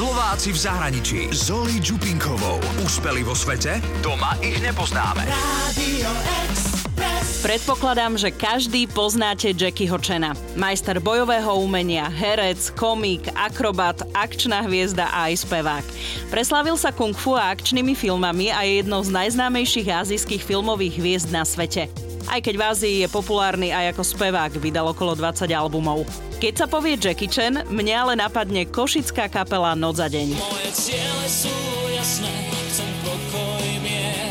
Slováci v zahraničí. Zoli Čupinkovou. Úspeli vo svete? Doma ich nepoznáme. Radio Predpokladám, že každý poznáte Jackieho Chena. Majster bojového umenia, herec, komik, akrobat, akčná hviezda a aj spevák. Preslavil sa kung fu a akčnými filmami a je jednou z najznámejších azijských filmových hviezd na svete. Aj keď v Ázii je populárny aj ako spevák, vydal okolo 20 albumov. Keď sa povie Jackie Chan, mne ale napadne košická kapela Noc za deň. Moje ciele sú jasné, chcem pokoj, mier.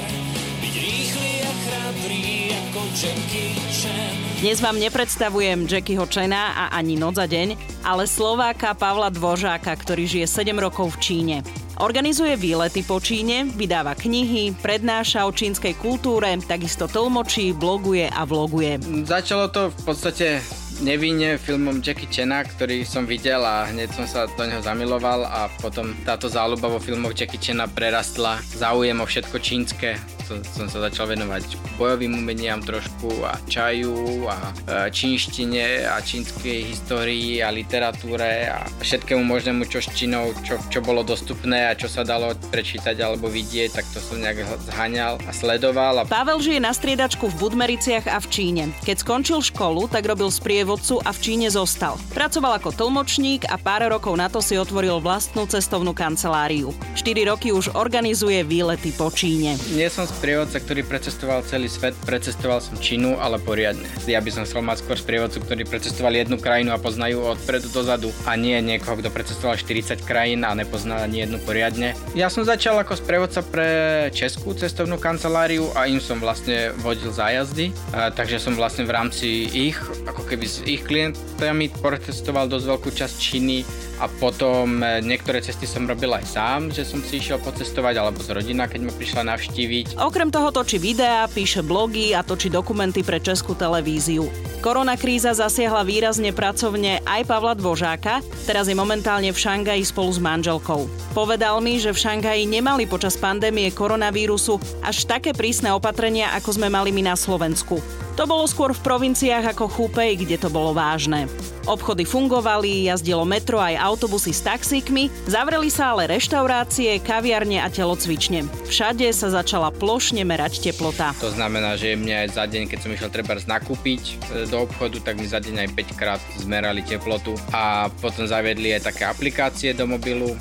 Byť rýchly a chrabrý ako Jackie Chan. Dnes vám nepredstavujem Jackieho Chena a ani Noc za deň, ale Slováka Pavla Dvožáka, ktorý žije 7 rokov v Číne. Organizuje výlety po Číne, vydáva knihy, prednáša o čínskej kultúre, takisto tlmočí, bloguje a vloguje. Začalo to v podstate nevinne filmom Jackie Chana, ktorý som videl a hneď som sa do neho zamiloval a potom táto záľuba vo filmoch Jackie Chana prerastla záujem o všetko čínske. To, som sa začal venovať bojovým umeniam trošku a čaju a e, čínštine a čínskej histórii a literatúre a všetkému možnému, čo s Čínou, čo, čo bolo dostupné a čo sa dalo prečítať alebo vidieť, tak to som nejak zhaňal a sledoval. A Pavel žije na striedačku v Budmericiach a v Číne. Keď skončil školu, tak robil sprievodcu a v Číne zostal. Pracoval ako tlmočník a pár rokov na to si otvoril vlastnú cestovnú kanceláriu. 4 roky už organizuje výlety po Číne. Nie som sprievodca, ktorý precestoval celý svet, precestoval som Čínu, ale poriadne. Ja by som chcel mať skôr sprievodcu, ktorí precestoval jednu krajinu a poznajú od predu do zadu a nie niekoho, kto precestoval 40 krajín a nepozná ani jednu poriadne. Ja som začal ako sprievodca pre Českú cestovnú kanceláriu a im som vlastne vodil zájazdy, takže som vlastne v rámci ich, ako keby s ich klientami protestoval dosť veľkú časť Číny a potom e, niektoré cesty som robil aj sám, že som si išiel pocestovať alebo z rodina, keď ma prišla navštíviť. Okrem toho točí videá, píše blogy a točí dokumenty pre Českú televíziu. Korona kríza zasiahla výrazne pracovne aj Pavla Dvožáka, teraz je momentálne v Šangaji spolu s manželkou. Povedal mi, že v Šangaji nemali počas pandémie koronavírusu až také prísne opatrenia, ako sme mali my na Slovensku. To bolo skôr v provinciách ako Chúpej, kde to bolo vážne. Obchody fungovali, jazdilo metro aj autobusy s taxíkmi, zavreli sa ale reštaurácie, kaviarne a telocvične. Všade sa začala plošne merať teplota. To znamená, že mne aj za deň, keď som išiel treba nakúpiť e, do obchodu, tak mi za deň aj 5 krát zmerali teplotu a potom zaviedli aj také aplikácie do mobilu,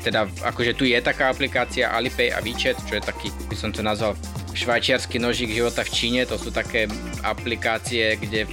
teda akože tu je taká aplikácia Alipay a WeChat, čo je taký, by som to nazval švajčiarsky nožík života v Číne, to sú také aplikácie, kde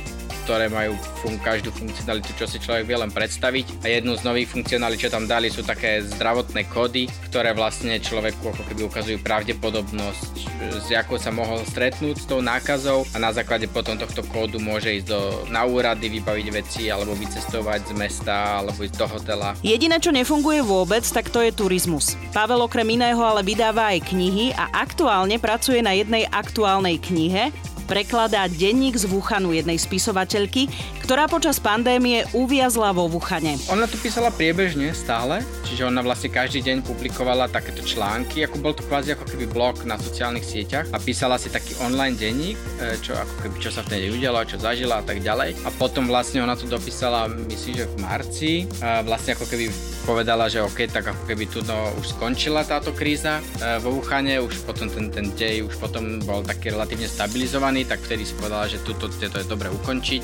ktoré majú fun- každú funkcionalitu, čo si človek vie len predstaviť. A jednu z nových funkcionalít, čo tam dali, sú také zdravotné kódy, ktoré vlastne človeku ako keby ukazujú pravdepodobnosť, s jakou sa mohol stretnúť s tou nákazou a na základe potom tohto kódu môže ísť do, na úrady, vybaviť veci alebo vycestovať z mesta alebo ísť do hotela. Jediné, čo nefunguje vôbec, tak to je turizmus. Pavel okrem iného ale vydáva aj knihy a aktuálne pracuje na jednej aktuálnej knihe, prekladá denník z Wuhanu jednej spisovateľky, ktorá počas pandémie uviazla vo Wuhane. Ona to písala priebežne stále, čiže ona vlastne každý deň publikovala takéto články, ako bol to kvázi ako keby blog na sociálnych sieťach a písala si taký online denník, e, čo ako keby čo sa vtedy udialo, čo zažila a tak ďalej. A potom vlastne ona to dopísala, myslím, že v marci, vlastne ako keby povedala, že OK, tak ako keby tu no, už skončila táto kríza e, vo Wuhane, už potom ten, ten dej už potom bol taký relatívne stabilizovaný, tak vtedy si povedala, že tuto to je dobre ukončiť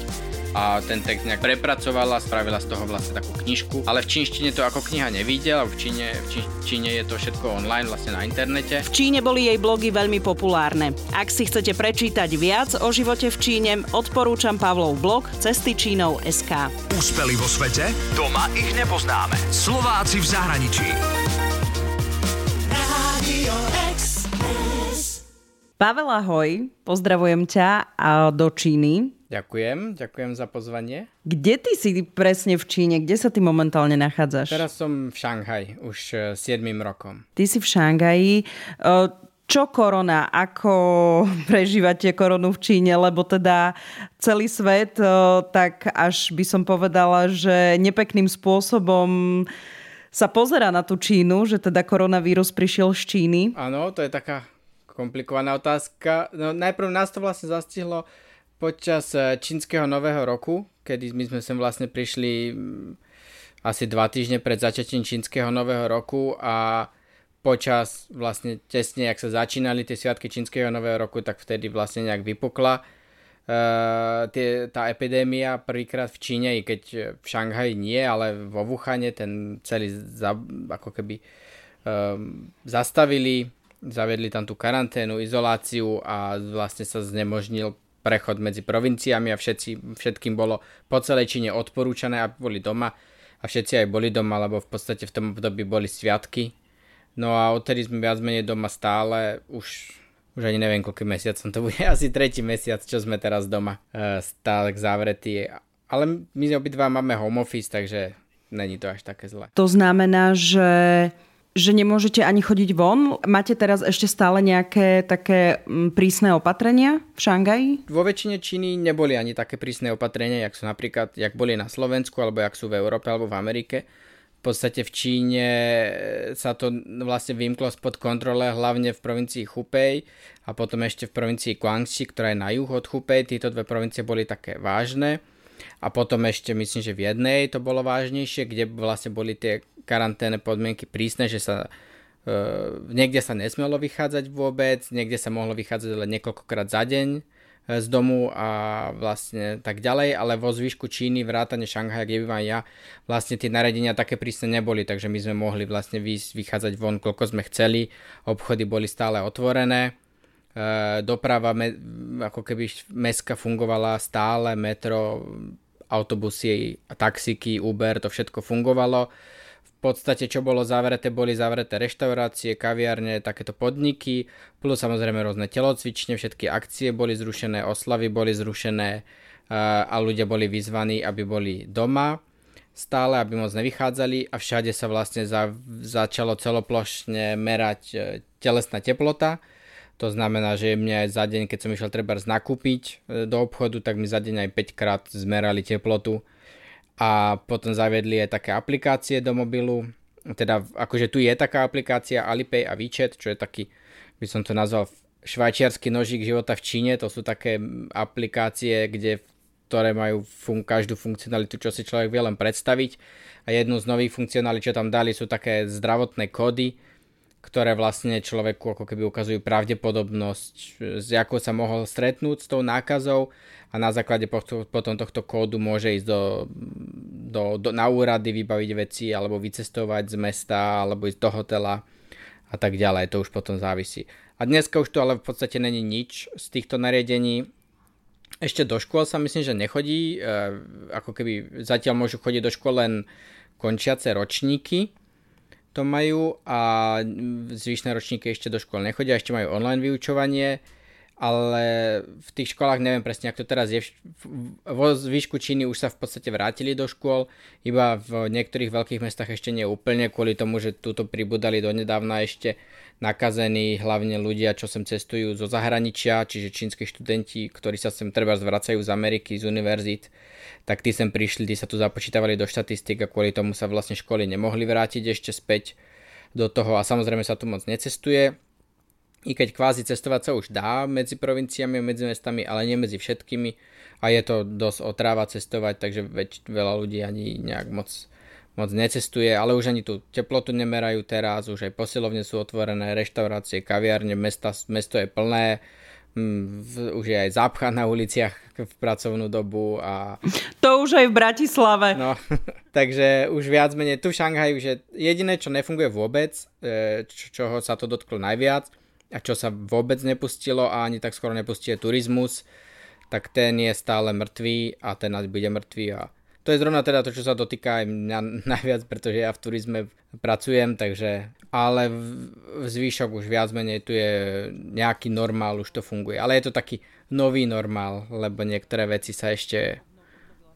a ten text nejak prepracovala, spravila z toho vlastne takú knižku, ale v čínštine to ako kniha nevidel, v Číne, v Čí- Číne je to všetko online vlastne na internete. V Číne boli jej blogy veľmi populárne. Ak si chcete prečítať viac o živote v Číne, odporúčam Pavlov blog Cesty Čínou SK. Úspeli vo svete? Doma ich nepoznáme. Slováci v zahraničí. Radio Express. Pavel, ahoj, pozdravujem ťa a do Číny. Ďakujem, ďakujem za pozvanie. Kde ty si presne v Číne? Kde sa ty momentálne nachádzaš? Teraz som v Šanghaj už e, 7 rokom. Ty si v Šangaji. E, Čo korona? Ako prežívate koronu v Číne? Lebo teda celý svet, e, tak až by som povedala, že nepekným spôsobom sa pozera na tú Čínu, že teda koronavírus prišiel z Číny. Áno, to je taká komplikovaná otázka. No, najprv nás to vlastne zastihlo počas e, čínskeho nového roku, kedy my sme sem vlastne prišli mm, asi dva týždne pred začatím čínskeho nového roku a počas vlastne tesne, ak sa začínali tie sviatky čínskeho nového roku, tak vtedy vlastne nejak vypukla uh, tie, tá epidémia prvýkrát v Číne, i keď v Šanghaji nie, ale vo Wuhane ten celý za, ako keby um, zastavili, zavedli tam tú karanténu, izoláciu a vlastne sa znemožnil prechod medzi provinciami a všetci, všetkým bolo po celej Číne odporúčané, aby boli doma a všetci aj boli doma, lebo v podstate v tom období boli sviatky. No a odtedy sme viac menej doma stále, už, už ani neviem koľko mesiacom, to bude asi tretí mesiac, čo sme teraz doma e, stále zavretí. Ale my obidva máme home office, takže není to až také zle. To znamená, že že nemôžete ani chodiť von. Máte teraz ešte stále nejaké také mm, prísne opatrenia v Šangaji? Vo väčšine Číny neboli ani také prísne opatrenia, jak sú napríklad, jak boli na Slovensku, alebo jak sú v Európe, alebo v Amerike. V podstate v Číne sa to vlastne vymklo spod kontrole hlavne v provincii Hubei a potom ešte v provincii Guangxi, ktorá je na juh od Hubei. Títo dve provincie boli také vážne. A potom ešte myslím, že v jednej to bolo vážnejšie, kde vlastne boli tie karanténne podmienky prísne, že sa uh, niekde sa nesmelo vychádzať vôbec, niekde sa mohlo vychádzať len niekoľkokrát za deň e, z domu a vlastne tak ďalej, ale vo zvyšku Číny, vrátane Šanghaja, kde bývam ja, vlastne tie naredenia také prísne neboli, takže my sme mohli vlastne vychádzať von, koľko sme chceli, obchody boli stále otvorené, e, doprava, ako keby meska fungovala stále, metro, autobusy, taxiky, Uber, to všetko fungovalo podstate čo bolo zavreté, boli zavreté reštaurácie, kaviarne, takéto podniky, plus samozrejme rôzne telocvične, všetky akcie boli zrušené, oslavy boli zrušené a ľudia boli vyzvaní, aby boli doma stále, aby moc nevychádzali a všade sa vlastne za, začalo celoplošne merať e, telesná teplota. To znamená, že mne aj za deň, keď som išiel treba nakúpiť e, do obchodu, tak mi za deň aj 5 krát zmerali teplotu. A potom zaviedli aj také aplikácie do mobilu, teda akože tu je taká aplikácia Alipay a WeChat, čo je taký, by som to nazval švajčiarsky nožík života v Číne, to sú také aplikácie, kde ktoré majú fun- každú funkcionalitu, čo si človek vie len predstaviť. A jednu z nových funkcionalít, čo tam dali, sú také zdravotné kódy, ktoré vlastne človeku ako keby ukazujú pravdepodobnosť, s akou sa mohol stretnúť s tou nákazou a na základe potom tohto kódu môže ísť do, do, do, na úrady, vybaviť veci alebo vycestovať z mesta alebo ísť do hotela a tak ďalej. To už potom závisí. A dneska už tu ale v podstate není nič z týchto nariadení. Ešte do škôl sa myslím, že nechodí. E, ako keby zatiaľ môžu chodiť do škôl len končiace ročníky to majú a zvyšné ročníky ešte do škôl nechodia, ešte majú online vyučovanie ale v tých školách neviem presne, ako to teraz je. Vo zvyšku Číny už sa v podstate vrátili do škôl, iba v niektorých veľkých mestách ešte nie úplne, kvôli tomu, že túto pribudali donedávna ešte nakazení, hlavne ľudia, čo sem cestujú zo zahraničia, čiže čínsky študenti, ktorí sa sem treba zvracajú z Ameriky, z univerzít, tak tí sem prišli, tí sa tu započítavali do štatistik a kvôli tomu sa vlastne školy nemohli vrátiť ešte späť do toho a samozrejme sa tu moc necestuje i keď kvázi cestovať sa už dá medzi provinciami medzi mestami, ale nie medzi všetkými. A je to dosť otráva cestovať, takže väč, veľa ľudí ani nejak moc, moc necestuje, ale už ani tú teplotu nemerajú teraz, už aj posilovne sú otvorené, reštaurácie, kaviárne, mesta, mesto je plné, mm, už je aj zápcha na uliciach v pracovnú dobu a... To už aj v Bratislave. No, takže už viac menej tu v Šanghaji, že jediné, čo nefunguje vôbec, e, čo, čoho sa to dotklo najviac, a čo sa vôbec nepustilo a ani tak skoro nepustí je turizmus, tak ten je stále mŕtvý a ten bude mŕtvý a to je zrovna teda to, čo sa dotýka aj mňa najviac, pretože ja v turizme pracujem, takže ale v, v zvýšok už viac menej tu je nejaký normál, už to funguje. Ale je to taký nový normál, lebo niektoré veci sa ešte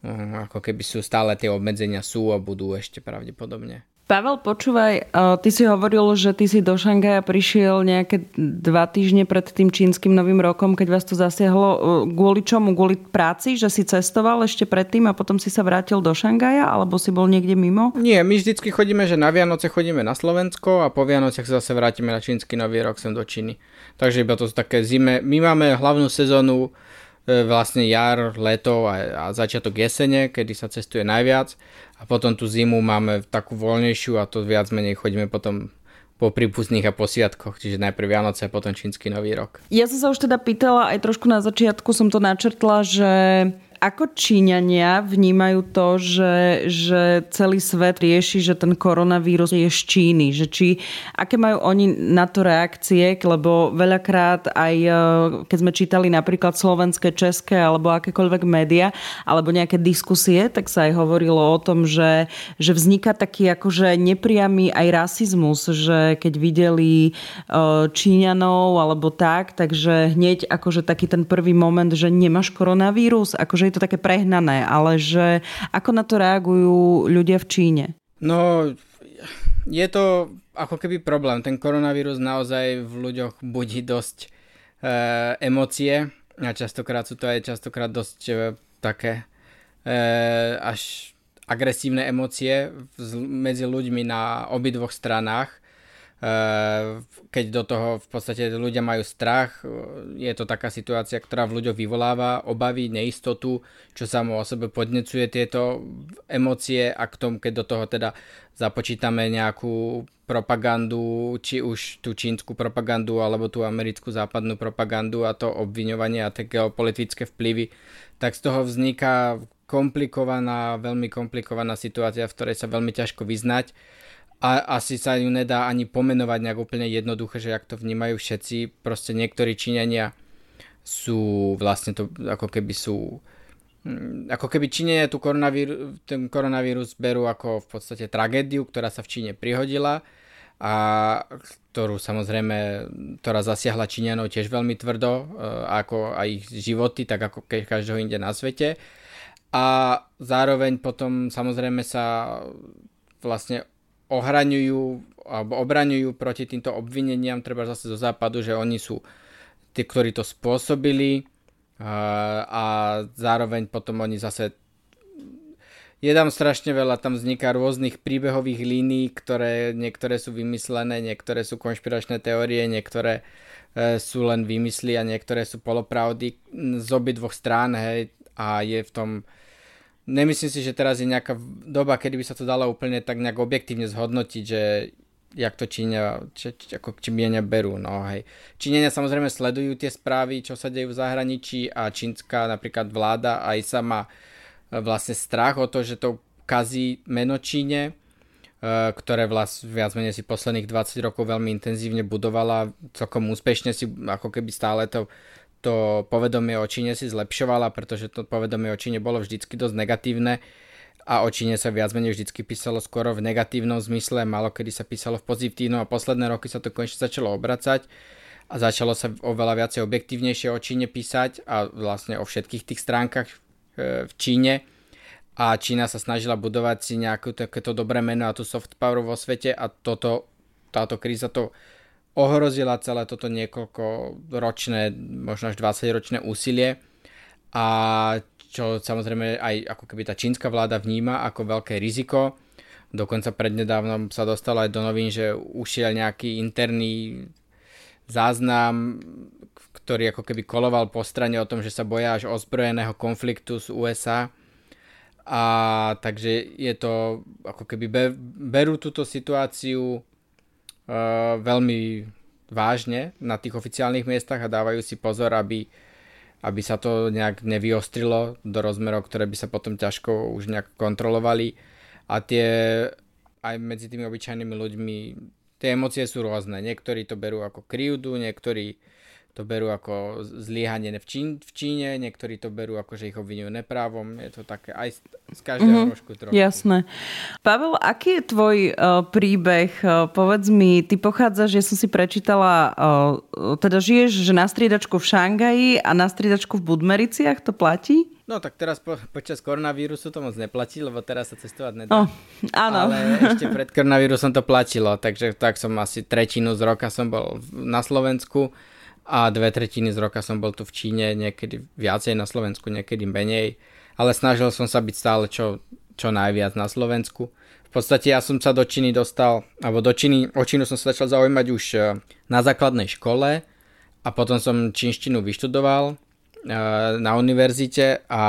uh, ako keby sú stále tie obmedzenia sú a budú ešte pravdepodobne. Pavel, počúvaj, ty si hovoril, že ty si do Šangaja prišiel nejaké dva týždne pred tým čínskym novým rokom, keď vás to zasiahlo. Kvôli čomu? Kvôli práci? Že si cestoval ešte predtým a potom si sa vrátil do Šangaja? Alebo si bol niekde mimo? Nie, my vždycky chodíme, že na Vianoce chodíme na Slovensko a po Vianociach sa zase vrátime na čínsky nový rok sem do Číny. Takže iba to sú také zime. My máme hlavnú sezónu e, vlastne jar, leto a, a začiatok jesene, kedy sa cestuje najviac a potom tú zimu máme takú voľnejšiu a to viac menej chodíme potom po prípustných a posviatkoch, čiže najprv Vianoce a potom čínsky nový rok. Ja som sa už teda pýtala, aj trošku na začiatku som to načrtla, že ako Číňania vnímajú to, že, že celý svet rieši, že ten koronavírus je z Číny? Že či, aké majú oni na to reakcie? Lebo veľakrát aj e, keď sme čítali napríklad slovenské, české alebo akékoľvek média alebo nejaké diskusie, tak sa aj hovorilo o tom, že, že vzniká taký akože nepriamy aj rasizmus, že keď videli e, Číňanov alebo tak, takže hneď akože taký ten prvý moment, že nemáš koronavírus, akože je to také prehnané, ale že ako na to reagujú ľudia v Číne? No, je to ako keby problém. Ten koronavírus naozaj v ľuďoch budí dosť e, emócie a častokrát sú to aj častokrát dosť e, také e, až agresívne emócie medzi ľuďmi na obidvoch stranách keď do toho v podstate ľudia majú strach, eh, je to taká situácia, ktorá v ľuďoch vyvoláva obavy, neistotu, čo samo o sebe podnecuje tieto emócie a k tomu, keď do toho teda započítame nejakú propagandu, či už tú čínsku propagandu alebo tú americkú západnú propagandu a to obviňovanie a tie geopolitické vplyvy, tak z toho vzniká komplikovaná, veľmi komplikovaná situácia, v ktorej sa veľmi ťažko vyznať a asi sa ju nedá ani pomenovať nejak úplne jednoduché, že jak to vnímajú všetci. Proste niektorí Číňania sú vlastne to ako keby sú mm, ako keby Číňania tu koronavírus, ten koronavírus berú ako v podstate tragédiu, ktorá sa v Číne prihodila a ktorú samozrejme, ktorá zasiahla Číňanov tiež veľmi tvrdo, e, ako aj ich životy, tak ako každého inde na svete. A zároveň potom samozrejme sa vlastne ohraňujú alebo obraňujú proti týmto obvineniam, treba zase zo západu, že oni sú tí, ktorí to spôsobili a zároveň potom oni zase je tam strašne veľa, tam vzniká rôznych príbehových línií, ktoré niektoré sú vymyslené, niektoré sú konšpiračné teórie, niektoré e, sú len vymysly a niektoré sú polopravdy z obi dvoch strán, hej, a je v tom nemyslím si, že teraz je nejaká doba, kedy by sa to dalo úplne tak nejak objektívne zhodnotiť, že jak to Číňa, či, či, ako Číňania berú. No, hej. Číňania samozrejme sledujú tie správy, čo sa dejú v zahraničí a čínska napríklad vláda aj sama e, vlastne strach o to, že to kazí meno Číne, e, ktoré vlast, viac menej si posledných 20 rokov veľmi intenzívne budovala, celkom úspešne si ako keby stále to to povedomie o Číne si zlepšovala, pretože to povedomie o Číne bolo vždycky dosť negatívne a o Číne sa viac menej vždycky písalo skoro v negatívnom zmysle, malo kedy sa písalo v pozitívnom a posledné roky sa to konečne začalo obracať a začalo sa oveľa viacej objektívnejšie o Číne písať a vlastne o všetkých tých stránkach e, v Číne. A Čína sa snažila budovať si nejaké takéto dobré meno a tú soft power vo svete a toto, táto kríza to ohrozila celé toto niekoľko ročné, možno až 20 ročné úsilie a čo samozrejme aj ako keby tá čínska vláda vníma ako veľké riziko. Dokonca prednedávnom sa dostalo aj do novín, že ušiel nejaký interný záznam, ktorý ako keby koloval po strane o tom, že sa boja až ozbrojeného konfliktu z USA. A takže je to, ako keby berú túto situáciu veľmi vážne na tých oficiálnych miestach a dávajú si pozor, aby, aby sa to nejak nevyostrilo do rozmerov, ktoré by sa potom ťažko už nejak kontrolovali. A tie aj medzi tými obyčajnými ľuďmi tie emócie sú rôzne. Niektorí to berú ako krivdu, niektorí to berú ako zlyhanie v, Čín, v Číne, niektorí to berú ako, že ich obvinujú neprávom. Je to také aj z každého mm-hmm, trošku trošku. Jasné. Pavel, aký je tvoj uh, príbeh? Uh, povedz mi, ty pochádzaš, ja som si prečítala, uh, teda žiješ že na striedačku v Šangaji a na striedačku v Budmericiach, to platí? No tak teraz po, počas koronavírusu to moc neplatí, lebo teraz sa cestovať nedá. Oh, áno. Ale ešte pred koronavírusom to platilo, takže tak som asi tretinu z roka som bol na Slovensku a dve tretiny z roka som bol tu v Číne, niekedy viacej na Slovensku, niekedy menej, ale snažil som sa byť stále čo, čo najviac na Slovensku. V podstate ja som sa do Číny dostal, alebo do Číny, o Čínu som sa začal zaujímať už e, na základnej škole a potom som čínštinu vyštudoval e, na univerzite a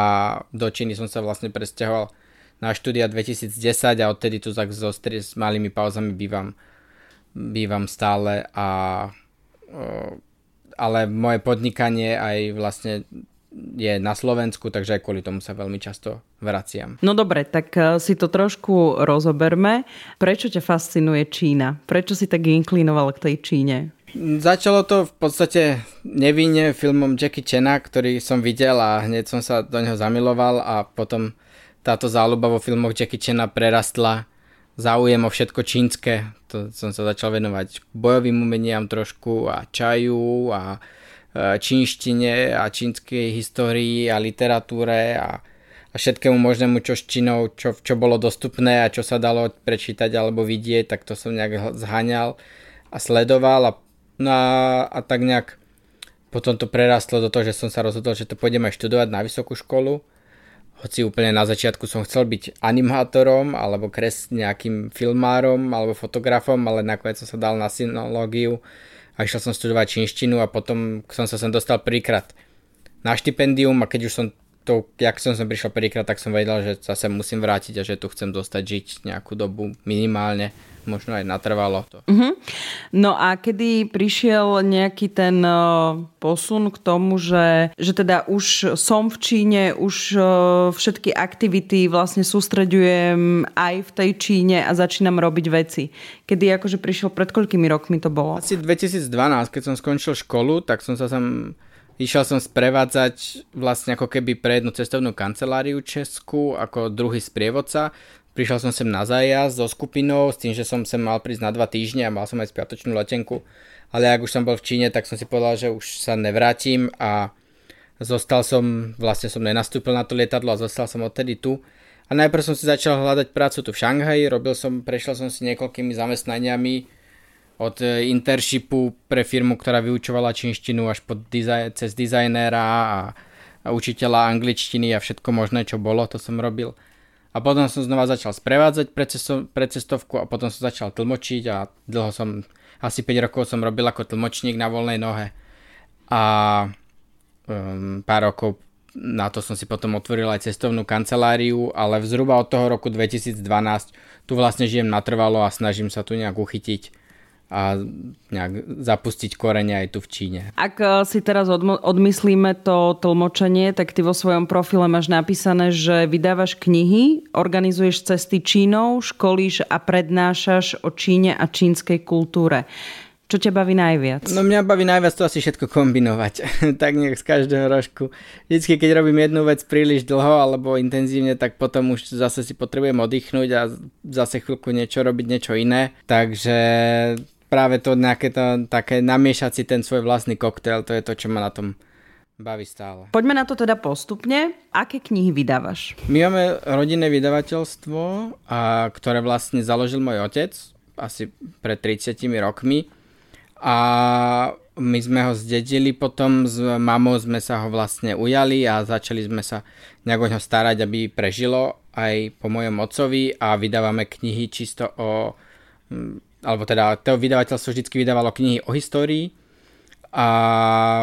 do Číny som sa vlastne presťahoval na štúdia 2010 a odtedy tu tak so, s malými pauzami bývam, bývam stále a ale moje podnikanie aj vlastne je na Slovensku, takže aj kvôli tomu sa veľmi často vraciam. No dobre, tak e, si to trošku rozoberme. Prečo ťa fascinuje Čína? Prečo si tak inklinoval k tej Číne? Začalo to v podstate nevinne filmom Jackie Chana, ktorý som videl a hneď som sa do neho zamiloval a potom táto záľuba vo filmoch Jackie Chana prerastla záujem o všetko čínske. To som sa začal venovať bojovým umeniam trošku a čaju a e, čínštine a čínskej histórii a literatúre a, a všetkému možnému, čo s Čínou, čo, čo bolo dostupné a čo sa dalo prečítať alebo vidieť, tak to som nejak zhaňal a sledoval a, no a, a tak nejak potom to prerastlo do toho, že som sa rozhodol, že to pôjdem aj študovať na vysokú školu hoci úplne na začiatku som chcel byť animátorom alebo kres nejakým filmárom alebo fotografom, ale nakoniec som sa dal na synológiu a išiel som študovať čínštinu a potom som sa sem dostal prvýkrát. Na štipendium a keď už som to, jak som sem prišiel prvýkrát, tak som vedel, že sa sem musím vrátiť a že tu chcem dostať žiť nejakú dobu minimálne možno aj natrvalo to. Uh-huh. No a kedy prišiel nejaký ten uh, posun k tomu, že, že teda už som v Číne, už uh, všetky aktivity vlastne sústreďujem aj v tej Číne a začínam robiť veci. Kedy akože prišiel, pred koľkými rokmi to bolo? Asi 2012, keď som skončil školu, tak som sa tam Išiel som sprevádzať vlastne ako keby pre jednu cestovnú kanceláriu Česku ako druhý sprievodca. Prišiel som sem na zájazd so skupinou s tým, že som sem mal prísť na dva týždne a mal som aj spiatočnú letenku. Ale ak už som bol v Číne, tak som si povedal, že už sa nevrátim a zostal som, vlastne som nenastúpil na to lietadlo a zostal som odtedy tu. A najprv som si začal hľadať prácu tu v Šanghaji, robil som, prešiel som si niekoľkými zamestnaniami od e, intershipu pre firmu, ktorá vyučovala čínštinu až pod dizaj- cez dizajnéra a, a učiteľa angličtiny a všetko možné, čo bolo, to som robil. A potom som znova začal sprevádzať pre, cesto, pre cestovku a potom som začal tlmočiť a dlho som, asi 5 rokov som robil ako tlmočník na voľnej nohe. A um, pár rokov na to som si potom otvoril aj cestovnú kanceláriu, ale zhruba od toho roku 2012 tu vlastne žijem natrvalo a snažím sa tu nejak uchytiť a nejak zapustiť korene aj tu v Číne. Ak e, si teraz odmyslíme to tlmočenie, tak ty vo svojom profile máš napísané, že vydávaš knihy, organizuješ cesty Čínou, školíš a prednášaš o Číne a čínskej kultúre. Čo ťa baví najviac? No mňa baví najviac to asi všetko kombinovať. tak nech z každého rožku. Vždycky, keď robím jednu vec príliš dlho alebo intenzívne, tak potom už zase si potrebujem oddychnúť a zase chvíľku niečo robiť, niečo iné. Takže práve to nejaké to, také namiešať si ten svoj vlastný koktail, to je to, čo ma na tom baví stále. Poďme na to teda postupne. Aké knihy vydávaš? My máme rodinné vydavateľstvo, a, ktoré vlastne založil môj otec asi pred 30 rokmi a my sme ho zdedili potom, s mamou sme sa ho vlastne ujali a začali sme sa nejak o ňo starať, aby prežilo aj po mojom otcovi a vydávame knihy čisto o alebo teda to vydavateľstvo vždy vydávalo knihy o histórii a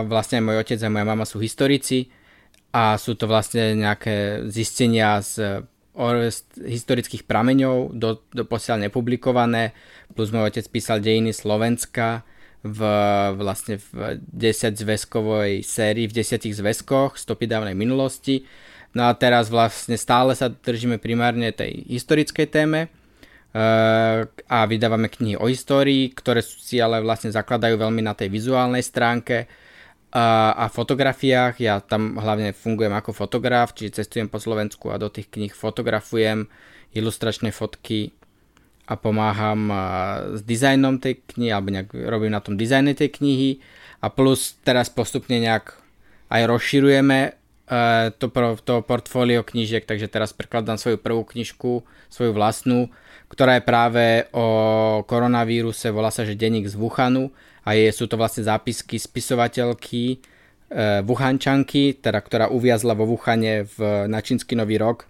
vlastne aj môj otec a moja mama sú historici a sú to vlastne nejaké zistenia z historických prameňov, do, do posiaľ nepublikované, plus môj otec písal dejiny Slovenska v vlastne v 10 zväzkovej sérii, v 10 zväzkoch stopy dávnej minulosti. No a teraz vlastne stále sa držíme primárne tej historickej téme, a vydávame knihy o histórii, ktoré si ale vlastne zakladajú veľmi na tej vizuálnej stránke a, fotografiách. Ja tam hlavne fungujem ako fotograf, čiže cestujem po Slovensku a do tých kníh fotografujem ilustračné fotky a pomáham s dizajnom tej knihy, alebo nejak robím na tom dizajne tej knihy a plus teraz postupne nejak aj rozširujeme to, to portfólio knížiek, takže teraz prekladám svoju prvú knižku, svoju vlastnú, ktorá je práve o koronavíruse, volá sa, že denník z Wuhanu. A je, sú to vlastne zápisky spisovateľky e, Wuhančanky, teda, ktorá uviazla vo Wuhane v, na čínsky nový rok.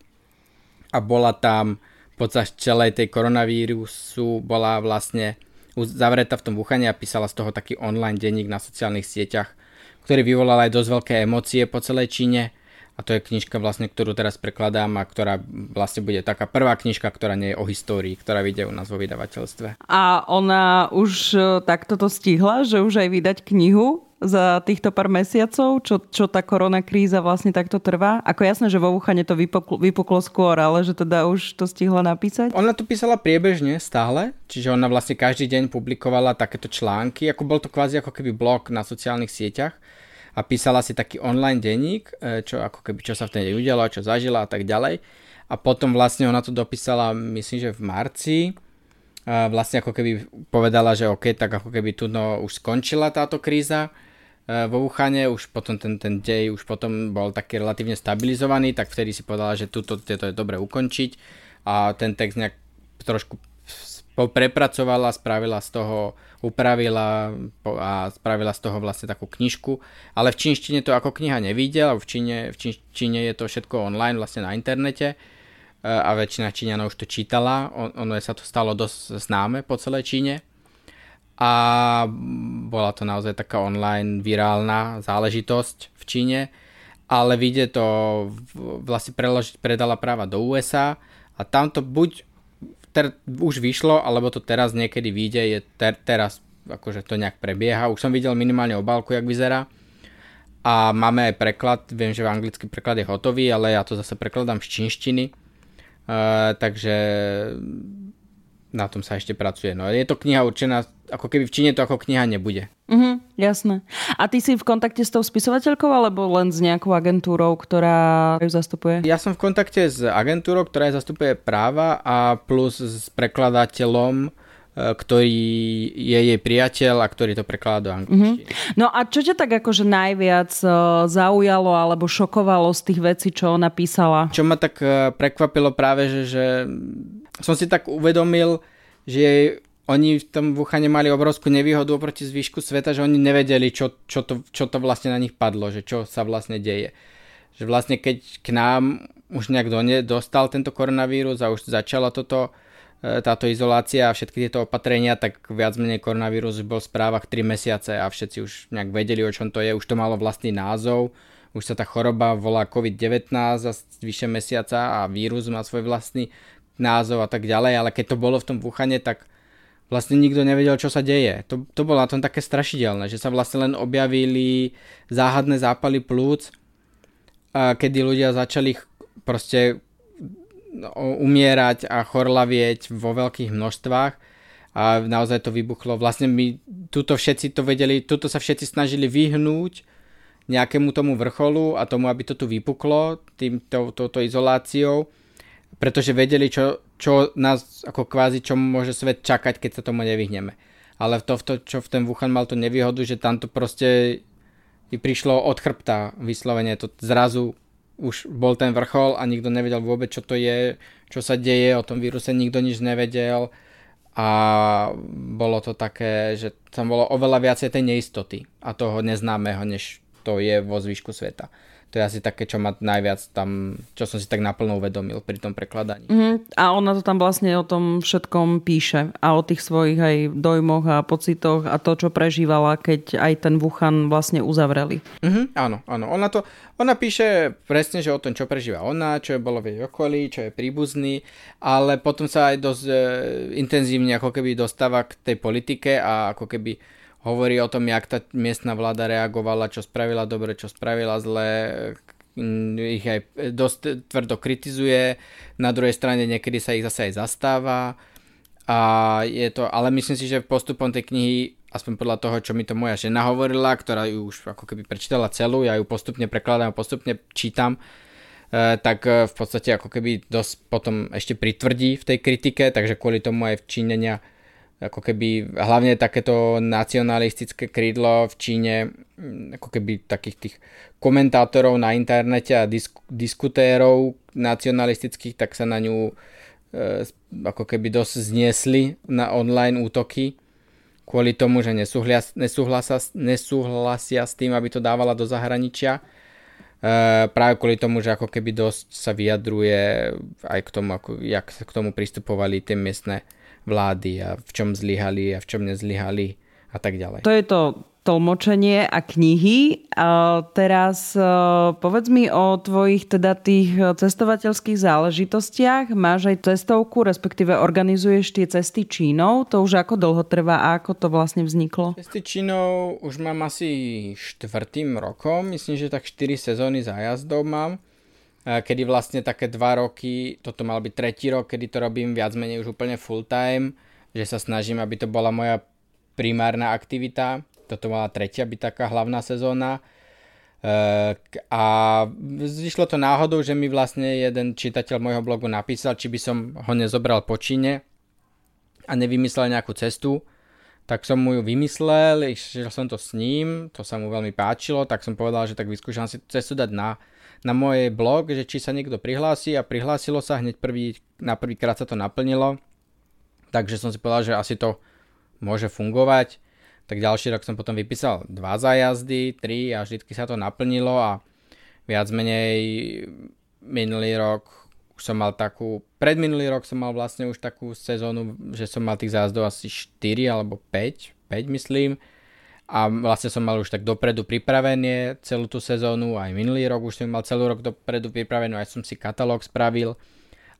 A bola tam počas celej tej koronavírusu bola vlastne zavretá v tom Wuhane a písala z toho taký online denník na sociálnych sieťach, ktorý vyvolal aj dosť veľké emócie po celej Číne A to je knižka vlastne, ktorú teraz prekladám a ktorá vlastne bude taká prvá knižka, ktorá nie je o histórii, ktorá vyjde u nás vo vydavateľstve. A ona už e, takto to stihla, že už aj vydať knihu za týchto pár mesiacov, čo, čo tá korona kríza vlastne takto trvá? Ako jasné, že vo Wuhane to vypuklo, vypuklo skôr, ale že teda už to stihla napísať? Ona to písala priebežne stále, čiže ona vlastne každý deň publikovala takéto články, ako bol to kvázi ako keby blog na sociálnych sieťach a písala si taký online denník, e, čo ako keby čo sa v ten deň udialo, čo zažila a tak ďalej. A potom vlastne ona to dopísala, myslím, že v marci. Vlastne ako keby povedala, že OK, tak ako keby tu no, už skončila táto kríza e, vo Wuhane, už potom ten, ten dej už potom bol taký relatívne stabilizovaný, tak vtedy si povedala, že tuto, tieto je dobre ukončiť a ten text nejak trošku prepracovala, spravila z toho, upravila a spravila z toho vlastne takú knižku, ale v čínštine to ako kniha nevidie, v Číne, v Číne je to všetko online vlastne na internete e, a väčšina Číňanov už to čítala, ono sa to stalo dosť známe po celej Číne. A bola to naozaj taká online virálna záležitosť v Číne, ale vidie to vlastne predala práva do USA a. Tamto buď ter, už vyšlo, alebo to teraz niekedy vyjde, je ter, teraz akože to nejak prebieha. Už som videl minimálne obálku, jak vyzerá. A máme aj preklad, viem, že anglický preklad je hotový, ale ja to zase prekladám z čínštiny. Uh, takže na tom sa ešte pracuje. No je to kniha určená, ako keby v Číne to ako kniha nebude. Mhm, jasné. A ty si v kontakte s tou spisovateľkou alebo len s nejakou agentúrou, ktorá ju zastupuje? Ja som v kontakte s agentúrou, ktorá zastupuje práva a plus s prekladateľom, e, ktorý je jej priateľ a ktorý to prekladá do angličtiny. Mm-hmm. No a čo ťa tak akože najviac e, zaujalo alebo šokovalo z tých vecí, čo ona písala? Čo ma tak e, prekvapilo práve, že, že som si tak uvedomil, že oni v tom Wuhane mali obrovskú nevýhodu oproti zvyšku sveta, že oni nevedeli, čo, čo, to, čo to vlastne na nich padlo, že čo sa vlastne deje. Že vlastne keď k nám už nejak do ne, dostal tento koronavírus a už začala toto, e, táto izolácia a všetky tieto opatrenia, tak viac menej koronavírus bol v správach 3 mesiace a všetci už nejak vedeli, o čom to je. Už to malo vlastný názov, už sa tá choroba volá COVID-19 a vyše mesiaca a vírus má svoj vlastný názov a tak ďalej, ale keď to bolo v tom Wuhane, tak vlastne nikto nevedel, čo sa deje. To, to bolo na tom také strašidelné, že sa vlastne len objavili záhadné zápaly plúc, kedy ľudia začali proste no, umierať a chorlavieť vo veľkých množstvách a naozaj to vybuchlo. Vlastne my tuto všetci to vedeli, tuto sa všetci snažili vyhnúť nejakému tomu vrcholu a tomu, aby to tu vypuklo tým, to, touto izoláciou pretože vedeli, čo, čo nás ako kvázi, čo môže svet čakať, keď sa tomu nevyhneme. Ale to, to čo v ten Wuhan mal to nevýhodu, že tam to proste prišlo od chrbta vyslovene, to zrazu už bol ten vrchol a nikto nevedel vôbec, čo to je, čo sa deje, o tom víruse nikto nič nevedel. A bolo to také, že tam bolo oveľa viacej tej neistoty a toho neznámeho, než to je vo zvyšku sveta to je asi také, čo ma najviac tam, čo som si tak naplno uvedomil pri tom prekladaní. Mm, a ona to tam vlastne o tom všetkom píše a o tých svojich aj dojmoch a pocitoch a to, čo prežívala, keď aj ten Wuhan vlastne uzavreli. Mm-hmm, áno, áno. Ona, to, ona píše presne, že o tom, čo prežíva ona, čo je bolo v jej okolí, čo je príbuzný, ale potom sa aj dosť e, intenzívne ako keby dostáva k tej politike a ako keby hovorí o tom, jak tá miestna vláda reagovala, čo spravila dobre, čo spravila zle, ich aj dosť tvrdo kritizuje, na druhej strane niekedy sa ich zase aj zastáva. A je to, ale myslím si, že postupom tej knihy aspoň podľa toho, čo mi to moja žena hovorila, ktorá ju už ako keby prečítala celú, ja ju postupne prekladám, postupne čítam, e, tak e, v podstate ako keby dosť potom ešte pritvrdí v tej kritike, takže kvôli tomu aj v Čínenia ako keby hlavne takéto nacionalistické krídlo v Číne, mm, ako keby takých tých komentátorov na internete a disk- diskutérov nacionalistických, tak sa na ňu e, ako keby dosť zniesli na online útoky kvôli tomu, že nesúhlasia, nesúhlasia s tým, aby to dávala do zahraničia. E, práve kvôli tomu, že ako keby dosť sa vyjadruje aj k tomu, ako, jak sa k tomu pristupovali tie miestne vlády a v čom zlyhali a v čom nezlyhali a tak ďalej. To je to tlmočenie a knihy. A teraz e, povedz mi o tvojich teda tých cestovateľských záležitostiach. Máš aj cestovku, respektíve organizuješ tie cesty Čínou. To už ako dlho trvá a ako to vlastne vzniklo? Cesty Čínou už mám asi štvrtým rokom. Myslím, že tak 4 sezóny zájazdov mám kedy vlastne také dva roky, toto mal byť tretí rok, kedy to robím viac menej už úplne full time, že sa snažím, aby to bola moja primárna aktivita. Toto mala tretia byť taká hlavná sezóna. A vyšlo to náhodou, že mi vlastne jeden čitateľ môjho blogu napísal, či by som ho nezobral po Číne a nevymyslel nejakú cestu. Tak som mu ju vymyslel, išiel som to s ním, to sa mu veľmi páčilo, tak som povedal, že tak vyskúšam si cestu dať na, na môj blog, že či sa niekto prihlási a prihlásilo sa, hneď prvý, na prvýkrát sa to naplnilo, takže som si povedal, že asi to môže fungovať. Tak ďalší rok som potom vypísal dva zájazdy, tri a vždy sa to naplnilo a viac menej minulý rok už som mal takú, predminulý rok som mal vlastne už takú sezónu, že som mal tých zájazdov asi 4 alebo 5, 5 myslím a vlastne som mal už tak dopredu pripravené celú tú sezónu, aj minulý rok už som mal celý rok dopredu pripravenú, aj som si katalóg spravil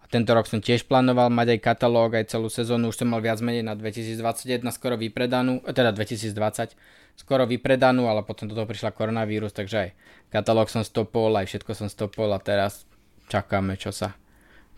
a tento rok som tiež plánoval mať aj katalóg, aj celú sezónu, už som mal viac menej na 2021 skoro vypredanú, eh, teda 2020 skoro vypredanú, ale potom do toho prišla koronavírus, takže aj katalóg som stopol, aj všetko som stopol a teraz čakáme, čo sa,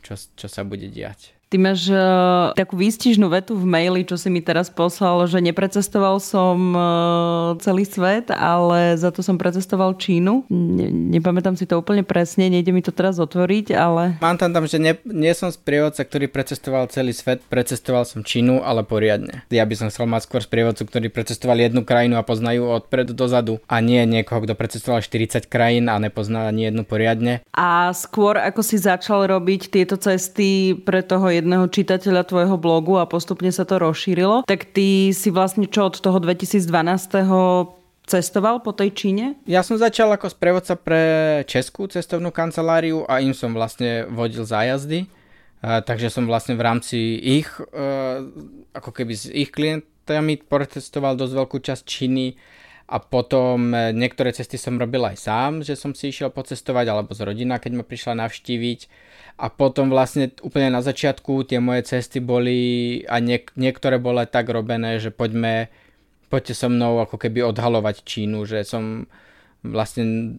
čo, čo sa bude diať. Ty máš uh, takú výstižnú vetu v maili, čo si mi teraz poslal, že neprecestoval som uh, celý svet, ale za to som precestoval Čínu. Ne, nepamätám si to úplne presne, nejde mi to teraz otvoriť, ale... Mám tam tam, že ne, nie som sprievodca, ktorý precestoval celý svet, precestoval som Čínu, ale poriadne. Ja by som chcel mať skôr sprievodcu, ktorý precestoval jednu krajinu a poznajú odpredu dozadu a nie niekoho, kto precestoval 40 krajín a nepozná ani jednu poriadne. A skôr ako si začal robiť tieto cesty pre toho jedného čitateľa tvojho blogu a postupne sa to rozšírilo, tak ty si vlastne čo od toho 2012 cestoval po tej Číne? Ja som začal ako sprevodca pre Českú cestovnú kanceláriu a im som vlastne vodil zájazdy. Uh, takže som vlastne v rámci ich, uh, ako keby s ich klientami protestoval dosť veľkú časť Číny a potom e, niektoré cesty som robil aj sám, že som si išiel pocestovať alebo z rodina, keď ma prišla navštíviť a potom vlastne úplne na začiatku tie moje cesty boli a niek- niektoré boli tak robené, že poďme, poďte so mnou ako keby odhalovať Čínu, že som vlastne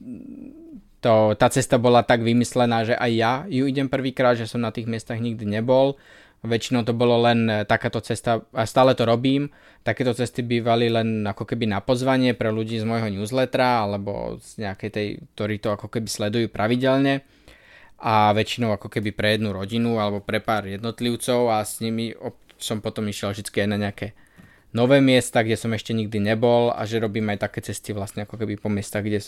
to, tá cesta bola tak vymyslená, že aj ja ju idem prvýkrát, že som na tých miestach nikdy nebol. Väčšinou to bolo len e, takáto cesta, a stále to robím, takéto cesty bývali len ako keby na pozvanie pre ľudí z môjho newslettera alebo z nejakej tej, ktorí to ako keby sledujú pravidelne a väčšinou ako keby pre jednu rodinu alebo pre pár jednotlivcov a s nimi som potom išiel vždy aj na nejaké nové miesta, kde som ešte nikdy nebol a že robím aj také cesty vlastne ako keby po miestach, kde,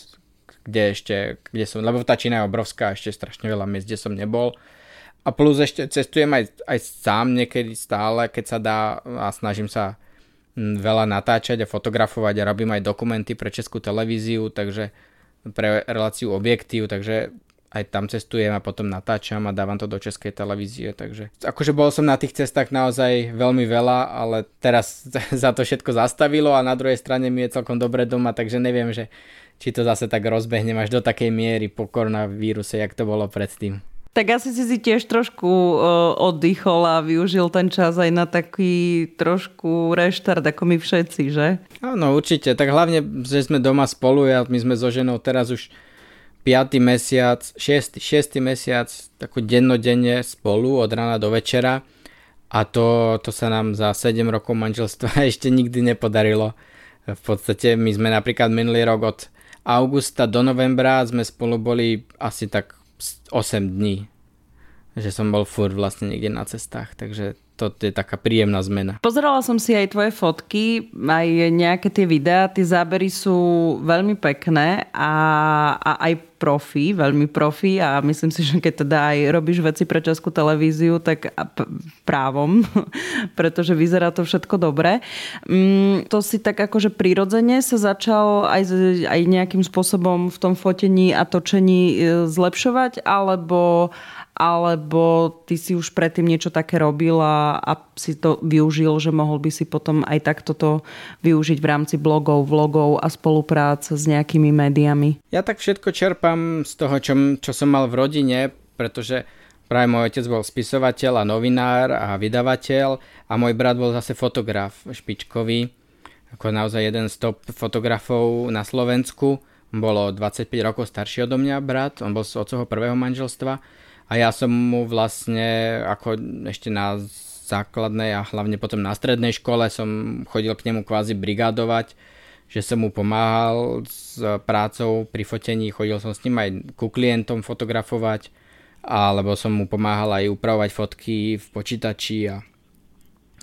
kde ešte, kde som, lebo tá Čína je obrovská, ešte strašne veľa miest, kde som nebol. A plus ešte cestujem aj, aj sám niekedy stále, keď sa dá a snažím sa mm, veľa natáčať a fotografovať a robím aj dokumenty pre českú televíziu, takže pre reláciu objektív, takže aj tam cestujem a potom natáčam a dávam to do českej televízie, takže akože bol som na tých cestách naozaj veľmi veľa, ale teraz za to všetko zastavilo a na druhej strane mi je celkom dobre doma, takže neviem, že či to zase tak rozbehnem až do takej miery po koronavíruse, jak to bolo predtým. Tak asi si si tiež trošku uh, oddychol a využil ten čas aj na taký trošku reštart, ako my všetci, že? Áno, určite. Tak hlavne, že sme doma spolu a my sme so ženou teraz už 5. mesiac, 6. 6. mesiac, takú dennodenne spolu od rána do večera a to, to sa nám za 7 rokov manželstva ešte nikdy nepodarilo. V podstate my sme napríklad minulý rok od augusta do novembra sme spolu boli asi tak 8 dní. Že som bol furt vlastne niekde na cestách, takže to je taká príjemná zmena. Pozerala som si aj tvoje fotky, aj nejaké tie videá, tie zábery sú veľmi pekné a, a aj profi, veľmi profi a myslím si, že keď teda aj robíš veci pre Českú televíziu, tak právom, pretože vyzerá to všetko dobre. Mm, to si tak akože prirodzene sa začal aj, aj nejakým spôsobom v tom fotení a točení e, zlepšovať, alebo alebo ty si už predtým niečo také robil a, a si to využil, že mohol by si potom aj takto to využiť v rámci blogov, vlogov a spolupráce s nejakými médiami? Ja tak všetko čerpám z toho, čo, čo som mal v rodine, pretože práve môj otec bol spisovateľ a novinár a vydavateľ a môj brat bol zase fotograf špičkový, ako naozaj jeden z top fotografov na Slovensku. Bolo 25 rokov starší odo mňa brat, on bol z otcoho prvého manželstva a ja som mu vlastne ako ešte na základnej a hlavne potom na strednej škole som chodil k nemu kvázi brigádovať, že som mu pomáhal s prácou pri fotení, chodil som s ním aj ku klientom fotografovať, alebo som mu pomáhal aj upravovať fotky v počítači a